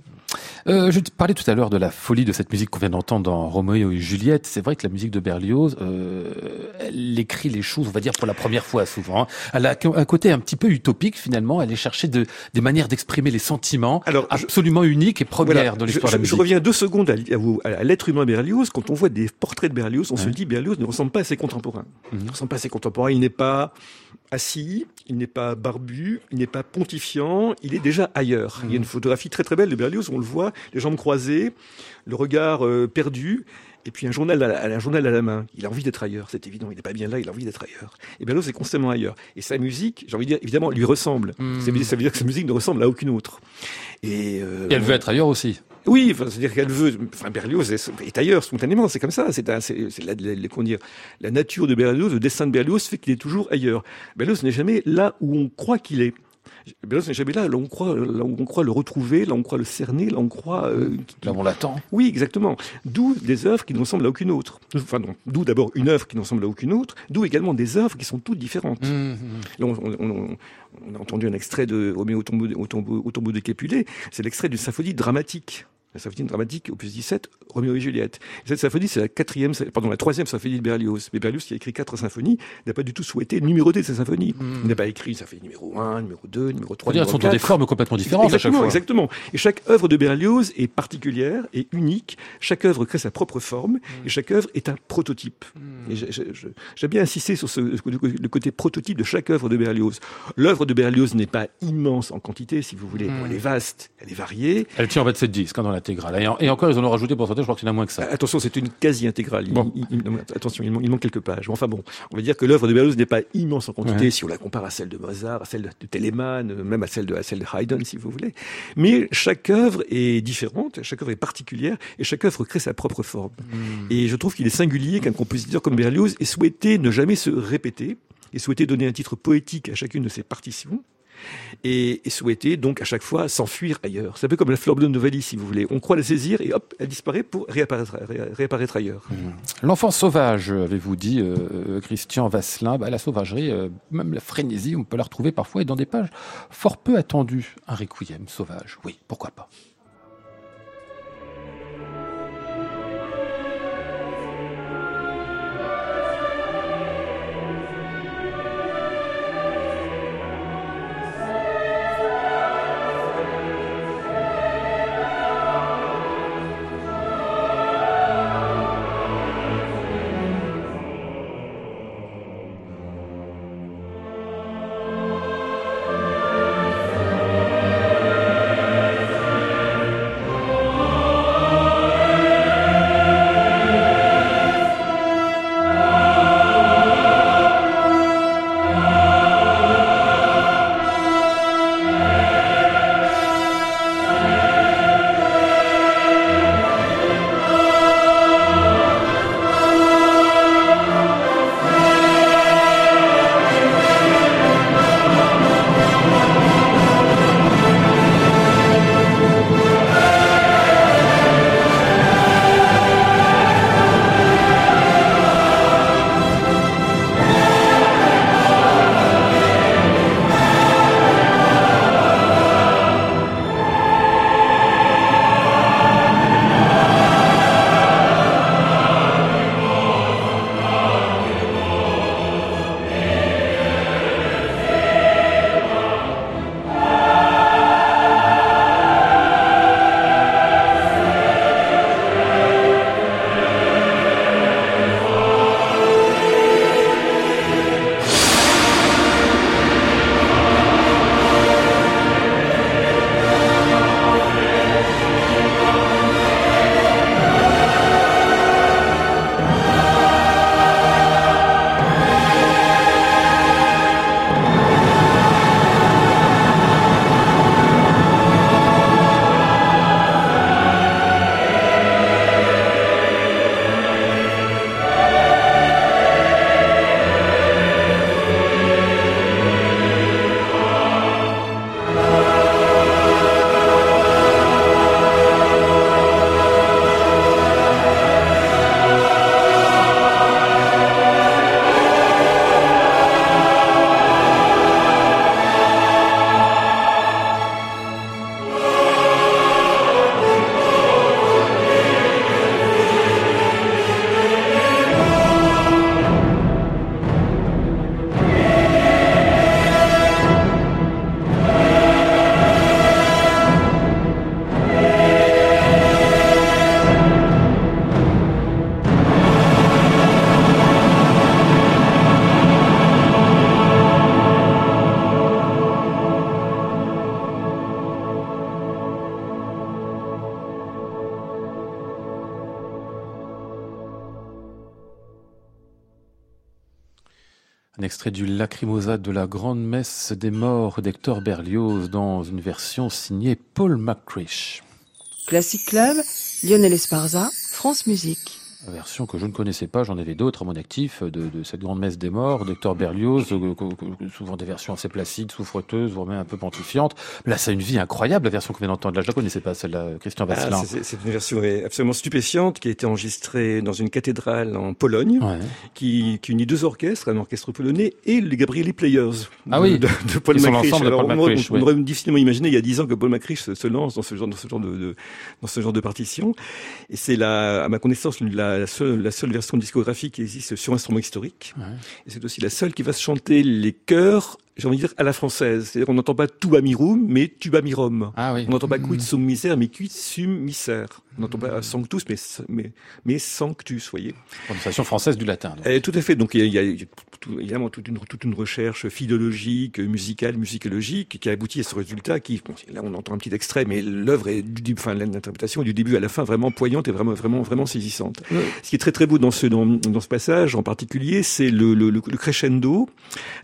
Speaker 2: Euh, je parlais tout à l'heure de la folie de cette musique qu'on vient d'entendre dans Roméo et Juliette. C'est vrai que la musique de Berlioz, euh, elle écrit les choses, on va dire, pour la première fois souvent. hein. Elle a un côté un petit peu utopique finalement. Est chercher de, des manières d'exprimer les sentiments
Speaker 3: Alors, je-
Speaker 2: absolument uniques et premières
Speaker 3: Voilà.
Speaker 2: dans
Speaker 3: Je,
Speaker 2: l'histoire de la
Speaker 3: je- je
Speaker 2: musique.
Speaker 3: reviens deux secondes à, à vous- à l'être humain Berlioz. Quand on voit des portraits de Berlioz, on se dit Berlioz ne ressemble pas à ses contemporains.
Speaker 2: Mhm.
Speaker 3: Il ne ressemble pas à ses contemporains. Il n'est pas assis, il n'est pas barbu, il n'est pas pontifiant, il est déjà ailleurs. Il y a une photographie très très belle de Berlioz on le voit, les jambes croisées, le regard euh, perdu. Et puis un journal, à la, un journal à la main. Il a envie d'être ailleurs, c'est évident. Il n'est pas bien là, il a envie d'être ailleurs. Et Berlioz est constamment ailleurs. Et sa musique, j'ai envie de dire, évidemment, lui ressemble.
Speaker 2: Mhm.
Speaker 3: Ça, veut dire, ça veut dire que sa musique ne ressemble à aucune autre. Et, euh,
Speaker 2: Et elle veut être ailleurs aussi.
Speaker 3: oui, enfin, c'est-à-dire qu'elle veut. Enfin, Berlioz est, est ailleurs spontanément. C'est comme ça. C'est c'est c'est la, la- la- la nature de Berlioz, le destin de Berlioz fait qu'il est toujours ailleurs. Berlioz n'est jamais là où on croit qu'il est. Berlioz n'est jamais là, on croit, là on croit le retrouver, là on croit le cerner, là on croit. euh,
Speaker 2: Là, on l'attend.
Speaker 3: oui, exactement. D'où des œuvres qui ne ressemblent à aucune autre. Enfin, non. D'où d'abord une œuvre qui ne ressemble à aucune autre. D'où également des œuvres qui sont toutes différentes.
Speaker 2: Mhm.
Speaker 3: Là, on, on- on- on a entendu un extrait de Roméo au tombeau, au tombeau, au tombeau de Capulet. C'est l'extrait d'une symphonie dramatique. La symphonie dramatique, opus 17, Roméo et Juliette. Et cette symphonie, c'est la quatrième, pardon, la troisième symphonie de Berlioz. Mais Berlioz, qui a écrit quatre symphonies, n'a pas du tout souhaité numéroter ses symphonies. Il n'a pas écrit symphonie numéro 1, numéro 2, numéro 3,
Speaker 2: C'est-à-dire, elles
Speaker 3: numéro
Speaker 2: sont dans
Speaker 3: 4.
Speaker 2: des formes complètement différentes à chaque
Speaker 3: Exactement,
Speaker 2: fois.
Speaker 3: exactement. Et chaque œuvre de Berlioz est particulière et unique. Chaque œuvre crée sa propre forme
Speaker 2: Mm.
Speaker 3: et chaque œuvre est un prototype. J'ai- j'aime bien insister sur ce, le côté prototype de chaque œuvre de Berlioz. L'œuvre de Berlioz n'est pas immense en quantité, si vous voulez. Bon,
Speaker 2: Mm.
Speaker 3: elle est vaste, elle est variée.
Speaker 2: Elle tient en 27 disques hein, dans l'intégrale. Et, en- et encore, ils en ont rajouté pour certains, je crois qu'il y en a moins que ça.
Speaker 3: Attention, c'est une quasi-intégrale.
Speaker 2: Bon.
Speaker 3: attention, il, man- il manque quelques pages. Enfin bon, on va dire que l'œuvre de Berlioz n'est pas immense en quantité
Speaker 2: Ouais.
Speaker 3: si on la compare à celle de Mozart, à celle de Telemann, euh, même à celle de, à celle de Haydn, si vous voulez. Mais chaque œuvre est différente, chaque œuvre est particulière, et chaque œuvre crée sa propre forme. Et je trouve qu'il est singulier qu'un compositeur comme Berlioz ait souhaité ne jamais se répéter, et souhaité donner un titre poétique à chacune de ses partitions, et, et souhaiter donc à chaque fois s'enfuir ailleurs. C'est un peu comme la bleue de Novalis, si vous voulez. On croit la saisir et hop, elle disparaît pour réapparaître, ré- réapparaître ailleurs.
Speaker 2: L'enfant sauvage, avez-vous dit, euh, euh, Christian Vasselin, bah, la sauvagerie, euh, même la frénésie, on peut la retrouver parfois et dans des pages fort peu attendues. Un requiem sauvage, oui, pourquoi pas. De la Grande Messe des Morts d'Hector Berlioz dans une version signée Paul McCrish.
Speaker 4: Classic Club, Lionel Esparza, France Musique
Speaker 2: que je ne connaissais pas, j'en avais d'autres à mon actif, de, de, cette grande messe des morts, d'Hector Berlioz, euh, souvent des versions assez placides, souffreteuses, voire même un peu pontifiantes. Là, ça a une vie incroyable, la version qu'on vient d'entendre. Là, je la connaissais pas, celle-là, Christian ah, Vasselin.
Speaker 3: c'est une version absolument stupéfiante qui a été enregistrée dans une cathédrale en Pologne, qui, qui, unit deux orchestres, un orchestre polonais et les Gabrieli Players
Speaker 2: ah oui.
Speaker 3: de, Paul
Speaker 2: Alors, Paul
Speaker 3: on, on, aurait difficilement imaginé il y a dix ans que Paul Macriche se, se lance dans ce genre, dans ce genre de, de dans ce genre de partition. Et c'est la, à ma connaissance, la seule, la seule version discographique qui existe sur instrument historique. Et c'est aussi la seule qui va se chanter les chœurs j'ai envie de dire, à la française. C'est-à-dire qu'on n'entend pas tuba mirum, mais tuba mirum.
Speaker 2: Ah oui.
Speaker 3: On n'entend pas quid mmh. sum misère, mais quid sum misère. On n'entend pas sanctus, mais, mais, mais sanctus, voyez.
Speaker 2: Prononciation française du latin.
Speaker 3: Eh, tout à fait. Donc il y a, il y a tout, évidemment toute une, toute une recherche philologique, musicale, musicologique, qui a abouti à ce résultat qui, bon, là on entend un petit extrait, mais l'œuvre est du, enfin l'interprétation est du début à la fin vraiment poignante et vraiment, vraiment, vraiment saisissante. Ce qui est très très beau dans ce, dans, dans ce passage en particulier, c'est le, le, le, crescendo.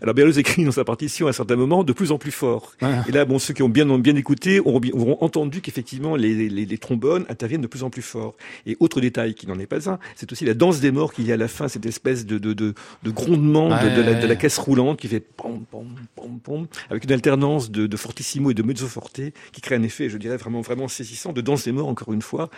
Speaker 3: Alors Berlioz écrit dans sa partie à certains moments de plus en plus fort. Et là, bon, ceux qui ont bien, bien écouté auront, entendu qu'effectivement les, les, les, trombones interviennent de plus en plus fort. Et autre détail qui n'en est pas un, c'est aussi la danse des morts qu'il y a à la fin, cette espèce de, de, de, de grondement de, la, de, la, caisse roulante qui fait pom, pom, pom, pom, avec une alternance de, de fortissimo et de mezzo forte qui crée un effet, je dirais, vraiment, vraiment saisissant de danse des morts, encore une fois.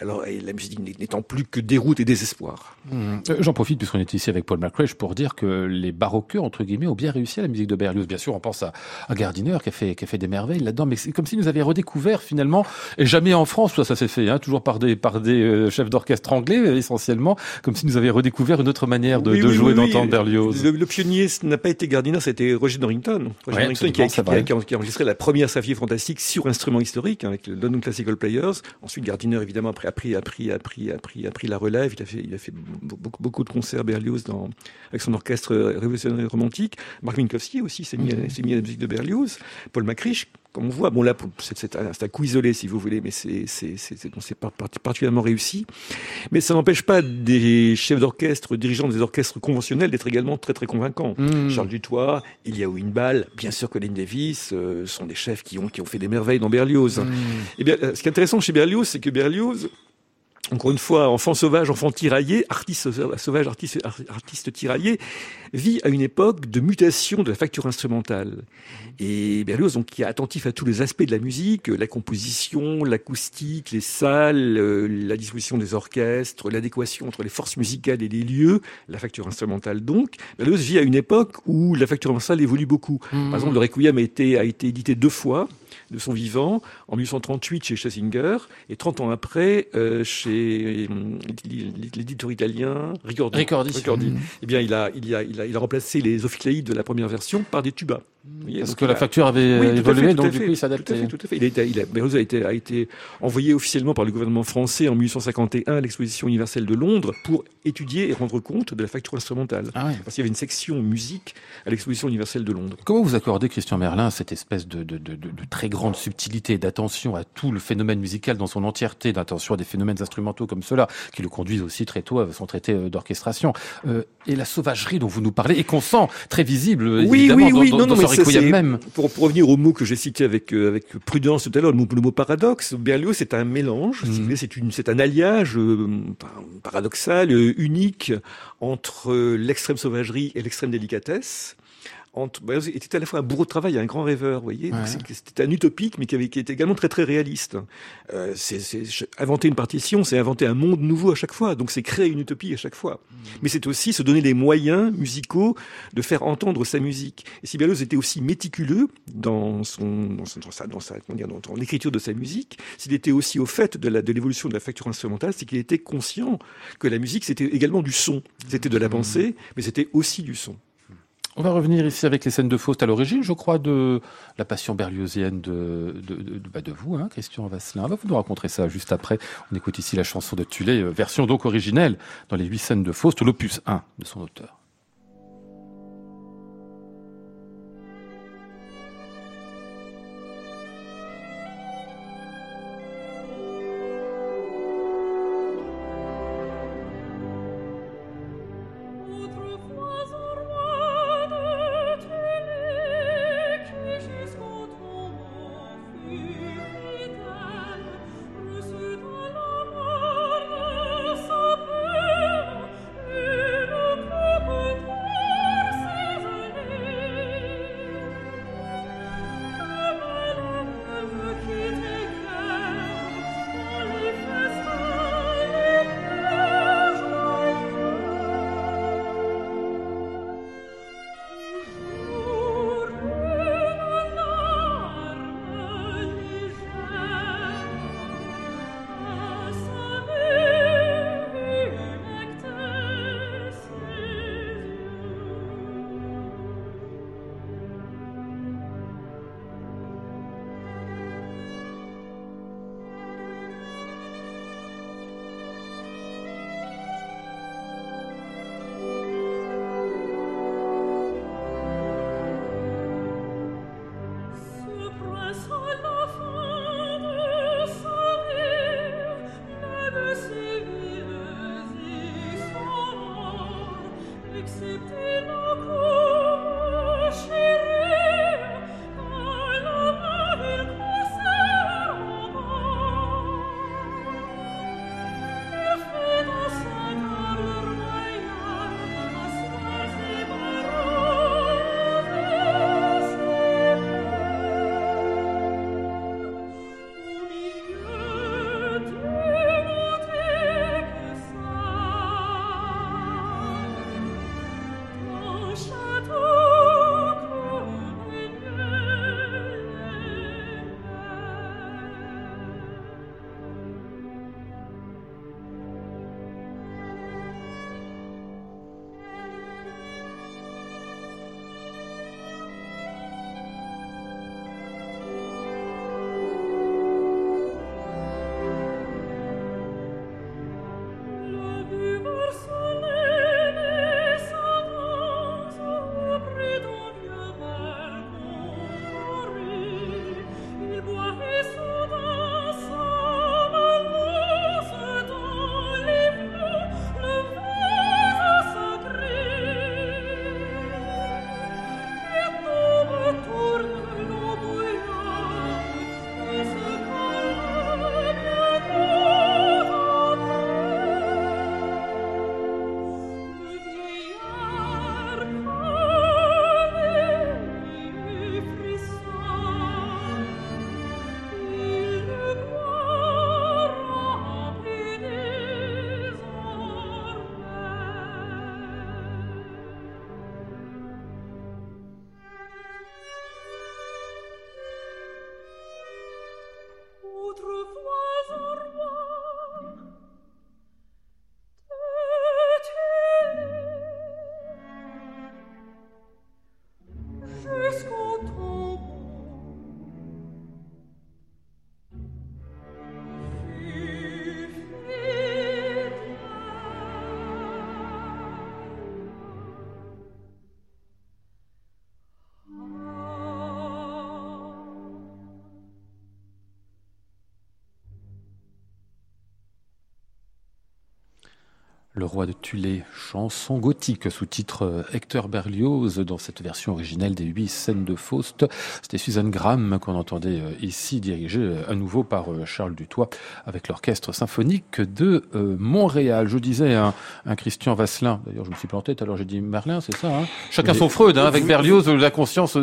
Speaker 3: Alors, et la musique n'étant plus que déroute et désespoir.
Speaker 2: Mmh. Euh, j'en profite, puisqu'on est ici avec Paul McCrash, pour dire que les baroqueux, entre guillemets, ont bien réussi à la musique de Berlioz. Bien sûr, on pense à, à Gardiner qui a fait, qui a fait des merveilles là-dedans, mais c'est comme si nous avions redécouvert finalement, et jamais en France, ça, ça s'est fait, hein, toujours par des, par des euh, chefs d'orchestre anglais essentiellement, comme si nous avions redécouvert une autre manière de, de jouer, d'entendre Berlioz.
Speaker 3: Le, le pionnier n'a pas été Gardiner, c'était Roger Norrington. Roger Norrington qui a, qui, a, qui a, enregistré la première symphonie fantastique sur instrument historique hein, avec le London Classical Players. Ensuite, Gardiner évidemment a pris, a pris, a pris, a pris, a pris la relève. Il a fait, il a fait beaucoup, beaucoup de concerts Berlioz dans, avec son orchestre révolutionnaire romantique. Mark Minkowski aussi s'est mis, mis à la musique de Berlioz, Paul Macriche, comme on voit, bon là, c'est un, coup isolé si vous voulez, mais c'est particulièrement réussi. Mais ça n'empêche pas des chefs d'orchestre, dirigeants des orchestres conventionnels d'être également très très convaincants. Mmh. Charles Dutoit, Ilia Winbal, bien sûr Colin Davis, euh, sont des chefs qui ont, qui ont fait des merveilles dans Berlioz. Mmh. Eh bien, ce qui est intéressant chez Berlioz, c'est que Berlioz, encore une fois, enfant sauvage, enfant tiraillé, artiste sauvage, artiste, artiste tiraillé, vit à une époque de mutation de la facture instrumentale. Et Berlioz, donc, qui est attentif à tous les aspects de la musique, la composition, l'acoustique, les salles, euh, la disposition des orchestres, l'adéquation entre les forces musicales et les lieux, la facture instrumentale donc, Berlioz vit à une époque où la facture instrumentale évolue beaucoup. Par mmh. exemple, le Requiem a été, a été édité deux fois, de son vivant, en 1838 chez Schlesinger, et 30 ans après euh, chez euh, l'éditeur italien Ricordi.
Speaker 2: Ricordi.
Speaker 3: Ricordi. Mmh. Eh bien, il a, il, a, il, a, il a remplacé les ophicléides de la première version par des tubas.
Speaker 2: Parce que la facture avait évolué, donc du coup il s'adaptait.
Speaker 3: Tout à fait. Il a été, il a, a été, a été envoyé officiellement par le gouvernement français en 1851 à l'exposition universelle de Londres pour étudier et rendre compte de la facture instrumentale. Ah Parce qu'il y avait une section musique à l'exposition universelle de Londres.
Speaker 2: Comment vous accordez, Christian Merlin, cette espèce de, de, de, de très grande subtilité, d'attention à tout le phénomène musical dans son entièreté, d'attention à des phénomènes instrumentaux comme cela, qui le conduisent aussi très tôt à son traité euh, d'orchestration, euh, et la sauvagerie dont vous nous parlez, et qu'on sent très visible,
Speaker 3: oui,
Speaker 2: évidemment,
Speaker 3: oui, oui,
Speaker 2: dans,
Speaker 3: non,
Speaker 2: dans,
Speaker 3: non,
Speaker 2: même.
Speaker 3: Pour, pour, revenir au mot que j'ai cité avec, euh, avec prudence tout à l'heure, le, le, mot paradoxe, Berlioz c'est un mélange, mmh. c'est un alliage euh, paradoxal, unique entre l'extrême sauvagerie et l'extrême délicatesse entre, bah, était à la fois un bourreau de travail et un grand rêveur, vous voyez. C'était un utopique, mais qui, avait, qui était également très très réaliste. Euh, c'est inventer une partition, c'est inventer un monde nouveau à chaque fois. Donc c'est créer une utopie à chaque fois. Mmh. Mais c'est aussi se donner les moyens musicaux de faire entendre sa musique. Et si Berlioz était aussi méticuleux dans son, dans, son, dans sa, dans sa comment dire, dans, l'écriture de sa musique, s'il était aussi au fait de la de l'évolution de la facture instrumentale, c'est qu'il était conscient que la musique c'était également du son, c'était de la mmh. pensée, mais c'était aussi du son.
Speaker 2: On va revenir ici avec les scènes de Faust à l'origine, je crois, de la passion berliozienne de, de, bah de vous, hein, Christian Vasselin. Vous nous raconterez ça juste après. On écoute ici la chanson de Tulé, euh, version donc originelle, dans les huit scènes de Faust, l'opus 1 de son auteur. accepte la Le roi de Tulé, chanson gothique sous titre euh, Hector Berlioz dans cette version originelle des huit scènes de Faust. C'était Suzanne Graham qu'on entendait euh, ici dirigée euh, à nouveau par Charles Dutoit avec l'orchestre symphonique de Montréal. Je disais un, un Christian Vasselin, d'ailleurs je me suis planté tout à l'heure j'ai dit Merlin, c'est ça hein? Chacun son Freud hein, avec Berlioz, la conscience.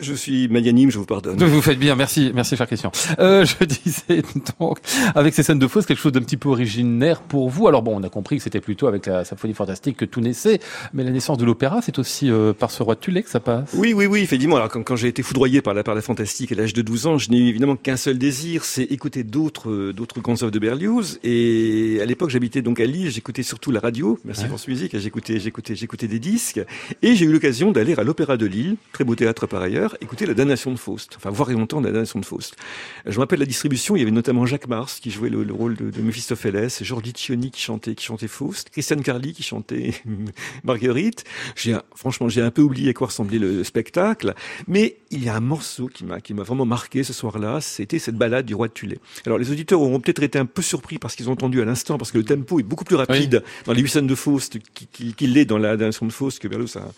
Speaker 3: Je suis magnanime, je vous pardonne.
Speaker 2: Vous faites bien, merci, merci cher Christian. Euh, je disais donc avec ces scènes de Faust quelque chose d'un petit peu originaire pour vous. Alors bon, on a compris que c'était plutôt avec la symphonie fantastique que tout naissait. Mais la naissance de l'opéra, c'est aussi euh, par ce roi de Tulé que ça passe?
Speaker 3: Oui, oui, oui, effectivement. Alors quand, quand j'ai été foudroyé par la, par la fantastique à l'âge de 12 ans, je n'ai eu évidemment qu'un seul désir, c'est écouter d'autres euh, d'autres grands œuvres de Berlioz. Et à l'époque, j'habitais donc à Lille, j'écoutais surtout la radio. Merci France Musique. J'écoutais, j'écoutais, j'écoutais des disques. Et j'ai eu l'occasion d'aller à l'Opéra de Lille, très beau théâtre par ailleurs, écouter la damnation de Faust. Enfin, voir et entendre la damnation de Faust. Je me rappelle la distribution, il y avait notamment Jacques Mars qui jouait le, le rôle de, de Mephistopheles, Georges Cioni qui chantait, qui chantait Faust, Christiane Carly qui chantait Marguerite. J'ai franchement, j'ai un peu oublié à quoi ressemblait le spectacle, mais il y a un morceau qui m'a qui m'a vraiment marqué ce soir-là, c'était cette balade du roi de Tulé. Alors les auditeurs auront peut-être été un peu surpris parce qu'ils ont entendu à l'instant, parce que le tempo est beaucoup plus rapide dans les huit scènes de Faust qu'il qui, l'est dans la damnation de Faust que Berlioz a,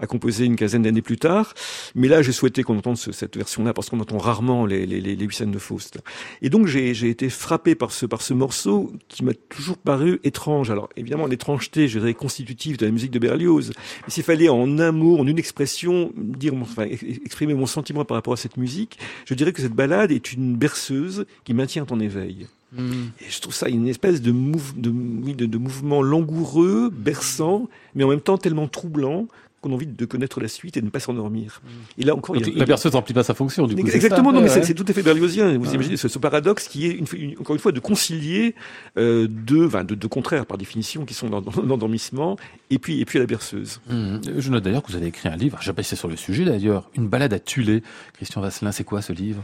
Speaker 3: a composé une quinzaine d'années plus tard. Mais là, j'ai souhaité qu'on entende ce, cette version-là parce qu'on entend rarement les, les, les, huit scènes de Faust. Et donc, j'ai été frappé par ce, par ce morceau qui m'a toujours paru étrange. Alors, évidemment, l'étrangeté, je dirais, constitutive de la musique de Berlioz. Mais s'il fallait en un mot, en une expression, dire, enfin, exprimer mon sentiment par rapport à cette musique, je dirais que cette balade est une berceuse qui maintient en éveil. Mmh. Et je trouve ça une espèce de, mouve, de, de, de, mouvement langoureux, berçant, mais en même temps tellement troublant qu'on a envie de connaître la suite et de ne pas s'endormir.
Speaker 2: Et là encore, il y a, la berceuse remplit pas sa fonction. Du coup,
Speaker 3: exactement. Non, mais c'est tout à fait berliozien. Vous imaginez ce, ce, paradoxe qui est une, encore une fois de concilier euh, deux, enfin, deux, deux contraires par définition qui sont dans, dans l'endormissement et puis et puis la berceuse.
Speaker 2: Mmh. Je note d'ailleurs que vous avez écrit un livre. J'ai pas sur le sujet d'ailleurs. Une balade à Tulé. Christian Vasselin, c'est quoi ce livre?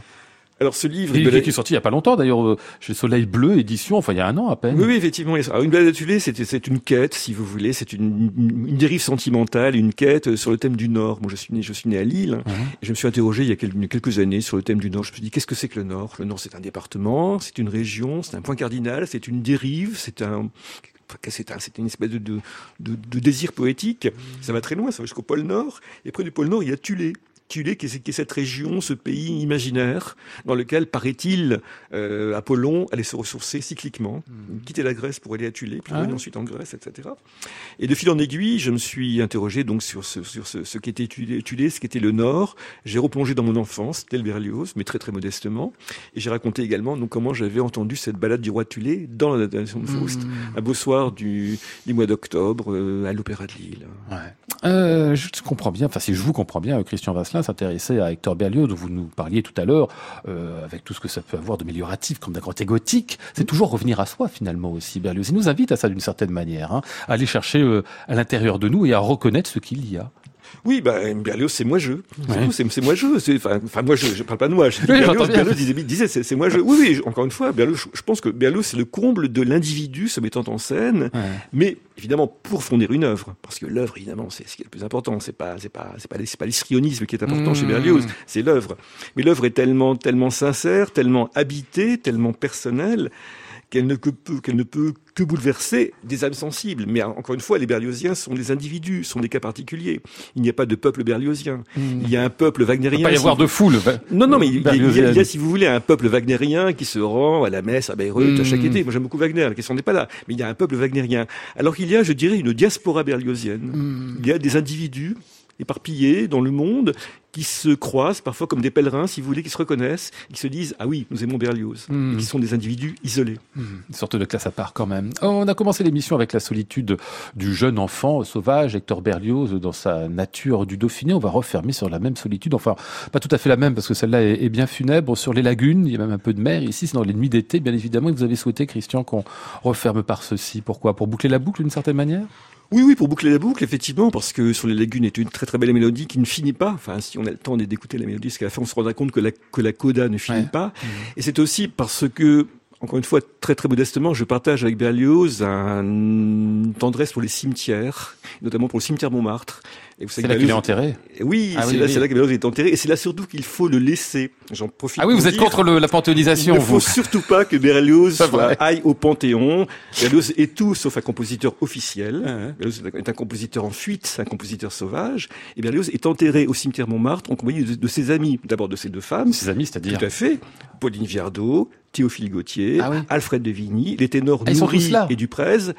Speaker 3: Alors ce livre,
Speaker 2: il, est sorti il y a pas longtemps d'ailleurs euh, chez Soleil Bleu édition, enfin il y a un an à peine.
Speaker 3: Oui, oui effectivement. Alors, une balade à c'était c'est une quête, si vous voulez, c'est une, une, dérive sentimentale, une quête sur le thème du Nord. Moi, je suis né, je suis né à Lille. Mmh. Et je me suis interrogé il y a quelques, quelques années sur le thème du Nord. Je me suis dit qu'est-ce que c'est que le Nord? Le Nord, c'est un département, c'est une région, c'est un point cardinal, c'est une dérive, c'est un c'est un, une espèce de, de, de, de, désir poétique. Ça va très loin, ça va jusqu'au pôle Nord. Et près du pôle Nord, il y a Tulé. Tulé, qui est, cette région, ce pays imaginaire, dans lequel, paraît-il, euh, Apollon allait se ressourcer cycliquement, mmh. quitter la Grèce pour aller à Tulé, puis ah. revenir ensuite en Grèce, etc. Et de fil en aiguille, je me suis interrogé donc sur ce, sur ce, ce qu'était Tulé, Tulé, ce qu'était le Nord. J'ai replongé dans mon enfance, tel Berlioz, mais très très modestement, et j'ai raconté également donc comment j'avais entendu cette balade du roi Tulé dans la nation de Faust, mmh. un beau soir du, du mois d'octobre euh, à l'Opéra de Lille.
Speaker 2: Ouais. Euh, je comprends bien, enfin si je vous comprends bien, Christian Vasselin s'intéressait à Hector Berlioz, dont vous nous parliez tout à l'heure, euh, avec tout ce que ça peut avoir d'amélioratif, comme d'un côté gothique. C'est mm. toujours revenir à soi finalement aussi, Berlioz. Il nous invite à ça d'une certaine manière, hein, à aller chercher euh, à l'intérieur de nous et à reconnaître ce qu'il y a.
Speaker 3: Oui, bah, Berlioz, c'est moi je. C'est moi je. Enfin, moi je. Je parle pas de moi. Je dis Berlioz, Berlioz disait, disait c'est moi je. Oui, oui. Encore une fois, Berlioz. Je pense que Berlioz c'est le comble de l'individu se mettant en scène, ouais. mais évidemment pour fonder une œuvre, parce que l'œuvre évidemment c'est ce qui est le plus important. C'est pas c'est pas c'est pas c'est pas l'histrionisme qui est important mmh. chez Berlioz, c'est l'œuvre. Mais l'œuvre est tellement tellement sincère, tellement habitée, tellement personnelle qu'elle ne ne peut que bouleverser des âmes sensibles. Mais encore une fois, les berliosiens sont des individus, sont des cas particuliers. Il n'y a pas de peuple berliosien. Mmh. Il y a un peuple wagnérien.
Speaker 2: Il ne peut pas y avoir de foule.
Speaker 3: Non, non, mais il y, a, il, y a, il y, a, si vous voulez, un peuple wagnérien qui se rend à la messe à Bayreuth mmh. chaque été. Moi, j'aime beaucoup Wagner. La question n'est pas là. Mais il y a un peuple wagnérien. Alors qu'il y a, je dirais, une diaspora berliosienne. Mmh. Il y a des individus éparpillés dans le monde qui se croisent parfois comme des pèlerins, si vous voulez, qui se reconnaissent, qui se disent ah oui, nous aimons Berlioz, mmh. et qui sont des individus isolés.
Speaker 2: Mmh. Une sorte de classe à part quand même. On a commencé l'émission avec la solitude du jeune enfant sauvage Hector Berlioz dans sa nature du Dauphiné. On va refermer sur la même solitude, enfin pas tout à fait la même parce que celle-là est, est, bien funèbre. Sur les lagunes, il y a même un peu de mer ici. C'est dans les nuits d'été, bien évidemment. Et vous avez souhaité, Christian, qu'on referme par ceci. Pourquoi? Pour boucler la boucle d'une certaine manière?
Speaker 3: Oui, oui, pour boucler la boucle, effectivement, parce que sur les lagunes est une très très belle mélodie qui ne finit pas. Enfin, si on a le temps d'écouter la mélodie, parce qu'à la fin on se rendra compte que la, que la coda ne finit ouais. pas. Mmh. Et c'est aussi parce que encore une fois, très très modestement, je partage avec Berlioz une tendresse pour les cimetières, notamment pour le cimetière Montmartre.
Speaker 2: C'est là qu'il est enterré
Speaker 3: Oui, ah c'est là, là que Berlioz est enterré, et c'est là surtout qu'il faut le laisser. J'en profite.
Speaker 2: Ah oui, vous êtes contre le, la panthéonisation,
Speaker 3: Il ne faut surtout pas que Berlioz aille au Panthéon. Berlioz est tout sauf un compositeur officiel. Ah Berlioz est un compositeur en fuite, un compositeur sauvage. Et Berlioz est enterré au cimetière Montmartre en compagnie de, ses amis. D'abord de ses deux femmes.
Speaker 2: Ses amis, c'est-à-dire
Speaker 3: Tout à fait. Pauline Viardot, Théophile Gautier, ah Alfred de Vigny, les ténors
Speaker 2: ah,
Speaker 3: Nourri et Duprez.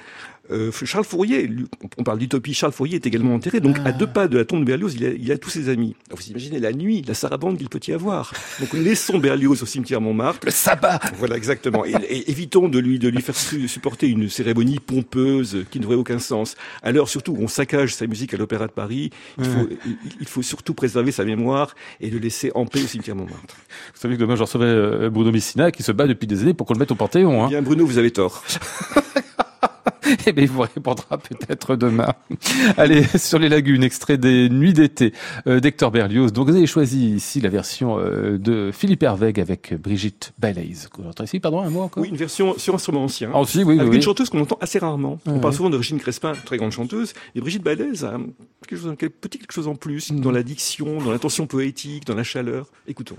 Speaker 3: Euh, Charles Fourier, on parle d'utopie, Charles Fourier est également enterré, donc à deux pas de la tombe de Berlioz, il a, il a tous ses amis. vous imaginez la nuit, la sarabande qu'il peut y avoir. Donc laissons Berlioz au cimetière Montmartre.
Speaker 2: Le sabbat
Speaker 3: Voilà, exactement. Et, évitons de lui, de lui faire supporter une cérémonie pompeuse qui n'aurait aucun sens. Alors surtout, on saccage sa musique à l'Opéra de Paris, il, faut, il, faut surtout préserver sa mémoire et le laisser en paix au cimetière Montmartre.
Speaker 2: Vous savez que demain, je recevais euh, Bruno Messina qui se bat depuis des années pour qu'on le mette au Panthéon. Hein.
Speaker 3: Bien, Bruno, vous avez tort.
Speaker 2: Eh bien, il vous répondra peut-être demain. Allez, sur les lagunes, extrait des Nuits d'été euh, d'Hector Berlioz. Donc, vous avez choisi ici la version euh, de Philippe Hervègue avec Brigitte Baileys. ici, pardon, un mot encore?
Speaker 3: Oui, une version sur instrument ancien.
Speaker 2: Ah, aussi, oui,
Speaker 3: avec
Speaker 2: oui,
Speaker 3: une chanteuse qu'on entend assez rarement. On parle souvent de Régine Crespin, très grande chanteuse, et Brigitte Baileys a quelque chose, petit quelque chose en plus, mm. dans la diction, dans l'intention poétique, dans la chaleur. Écoutons.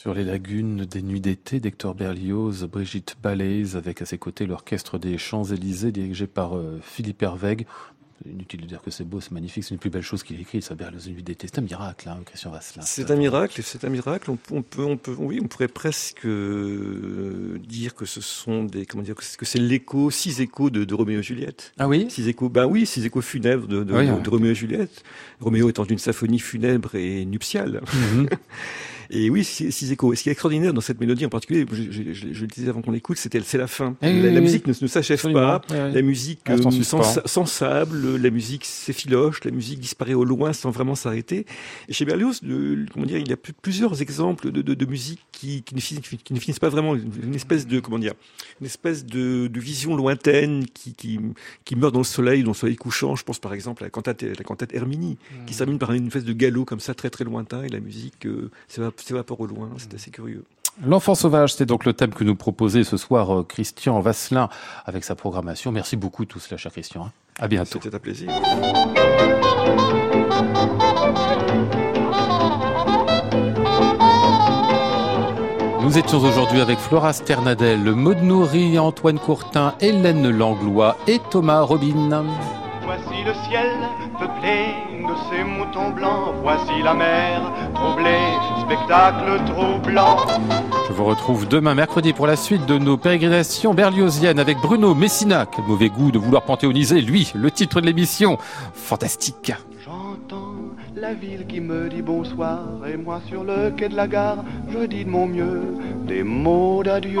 Speaker 2: Sur les lagunes des nuits d'été d'Hector Berlioz, Brigitte Balaise, avec à ses côtés l'orchestre des Champs-Élysées dirigé par euh, Philippe Hervègue. Inutile de dire que c'est beau, c'est magnifique, c'est une plus belle chose qu'il écrit, ça Berlioz une nuit d'été. C'est un miracle, hein, Christian Vasselin.
Speaker 3: C'est un miracle, c'est un miracle. On, on, peut, on peut, oui, on pourrait presque euh, dire que ce sont des, comment dire, que c'est l'écho, six échos de, de, Roméo et Juliette.
Speaker 2: Ah oui?
Speaker 3: Six échos, ben oui, six échos funèbres de, de, oui, de, de Roméo et Juliette. Roméo étant une symphonie funèbre et nuptiale. Mm -hmm. Et oui, six échos. Ce qui est extraordinaire dans cette mélodie en particulier, je, je, je, je le disais avant qu'on l'écoute, c'était c'est la fin.
Speaker 2: Eh
Speaker 3: la,
Speaker 2: oui,
Speaker 3: la, musique ne, ne s'achève pas. La musique euh, sans, sans, sable, la musique s'effiloche, la musique disparaît au loin sans vraiment s'arrêter. Et chez Berlioz, le, comment dire, il y a plusieurs exemples de, de, de musique qui, qui, ne finissent, qui, ne finissent, pas vraiment. Une espèce de comment dire, une espèce de, de vision lointaine qui, qui, qui meurt dans le soleil, dans le soleil couchant. Je pense par exemple à la cantate, la cantate Herminie,
Speaker 2: Hmm.
Speaker 3: mmh. qui se termine par une espèce de galop comme ça très très lointain et la musique euh, s'évapore au loin. C'est assez curieux.
Speaker 2: L'enfant sauvage, c'est donc le thème que nous proposait ce soir euh, Christian Vasselin avec sa programmation. Merci beaucoup tous, là, cher Christian. hein. À bientôt.
Speaker 3: C'était un plaisir.
Speaker 2: Nous étions aujourd'hui avec Flora Sternadel, Maud Nourri, Antoine Courtin, Hélène Langlois et Thomas Robin.
Speaker 5: Voici le ciel peuplé de ces moutons blancs. Voici la mer troublée, spectacle troublant.
Speaker 2: Je vous retrouve demain mercredi pour la suite de nos pérégrinations berliosiennes avec Bruno Messina. Quel mauvais goût de vouloir panthéoniser, lui, le titre de l'émission. Fantastique.
Speaker 5: J'entends la ville qui me dit bonsoir et moi sur le quai de la gare, je dis de mon mieux des mots d'adieu.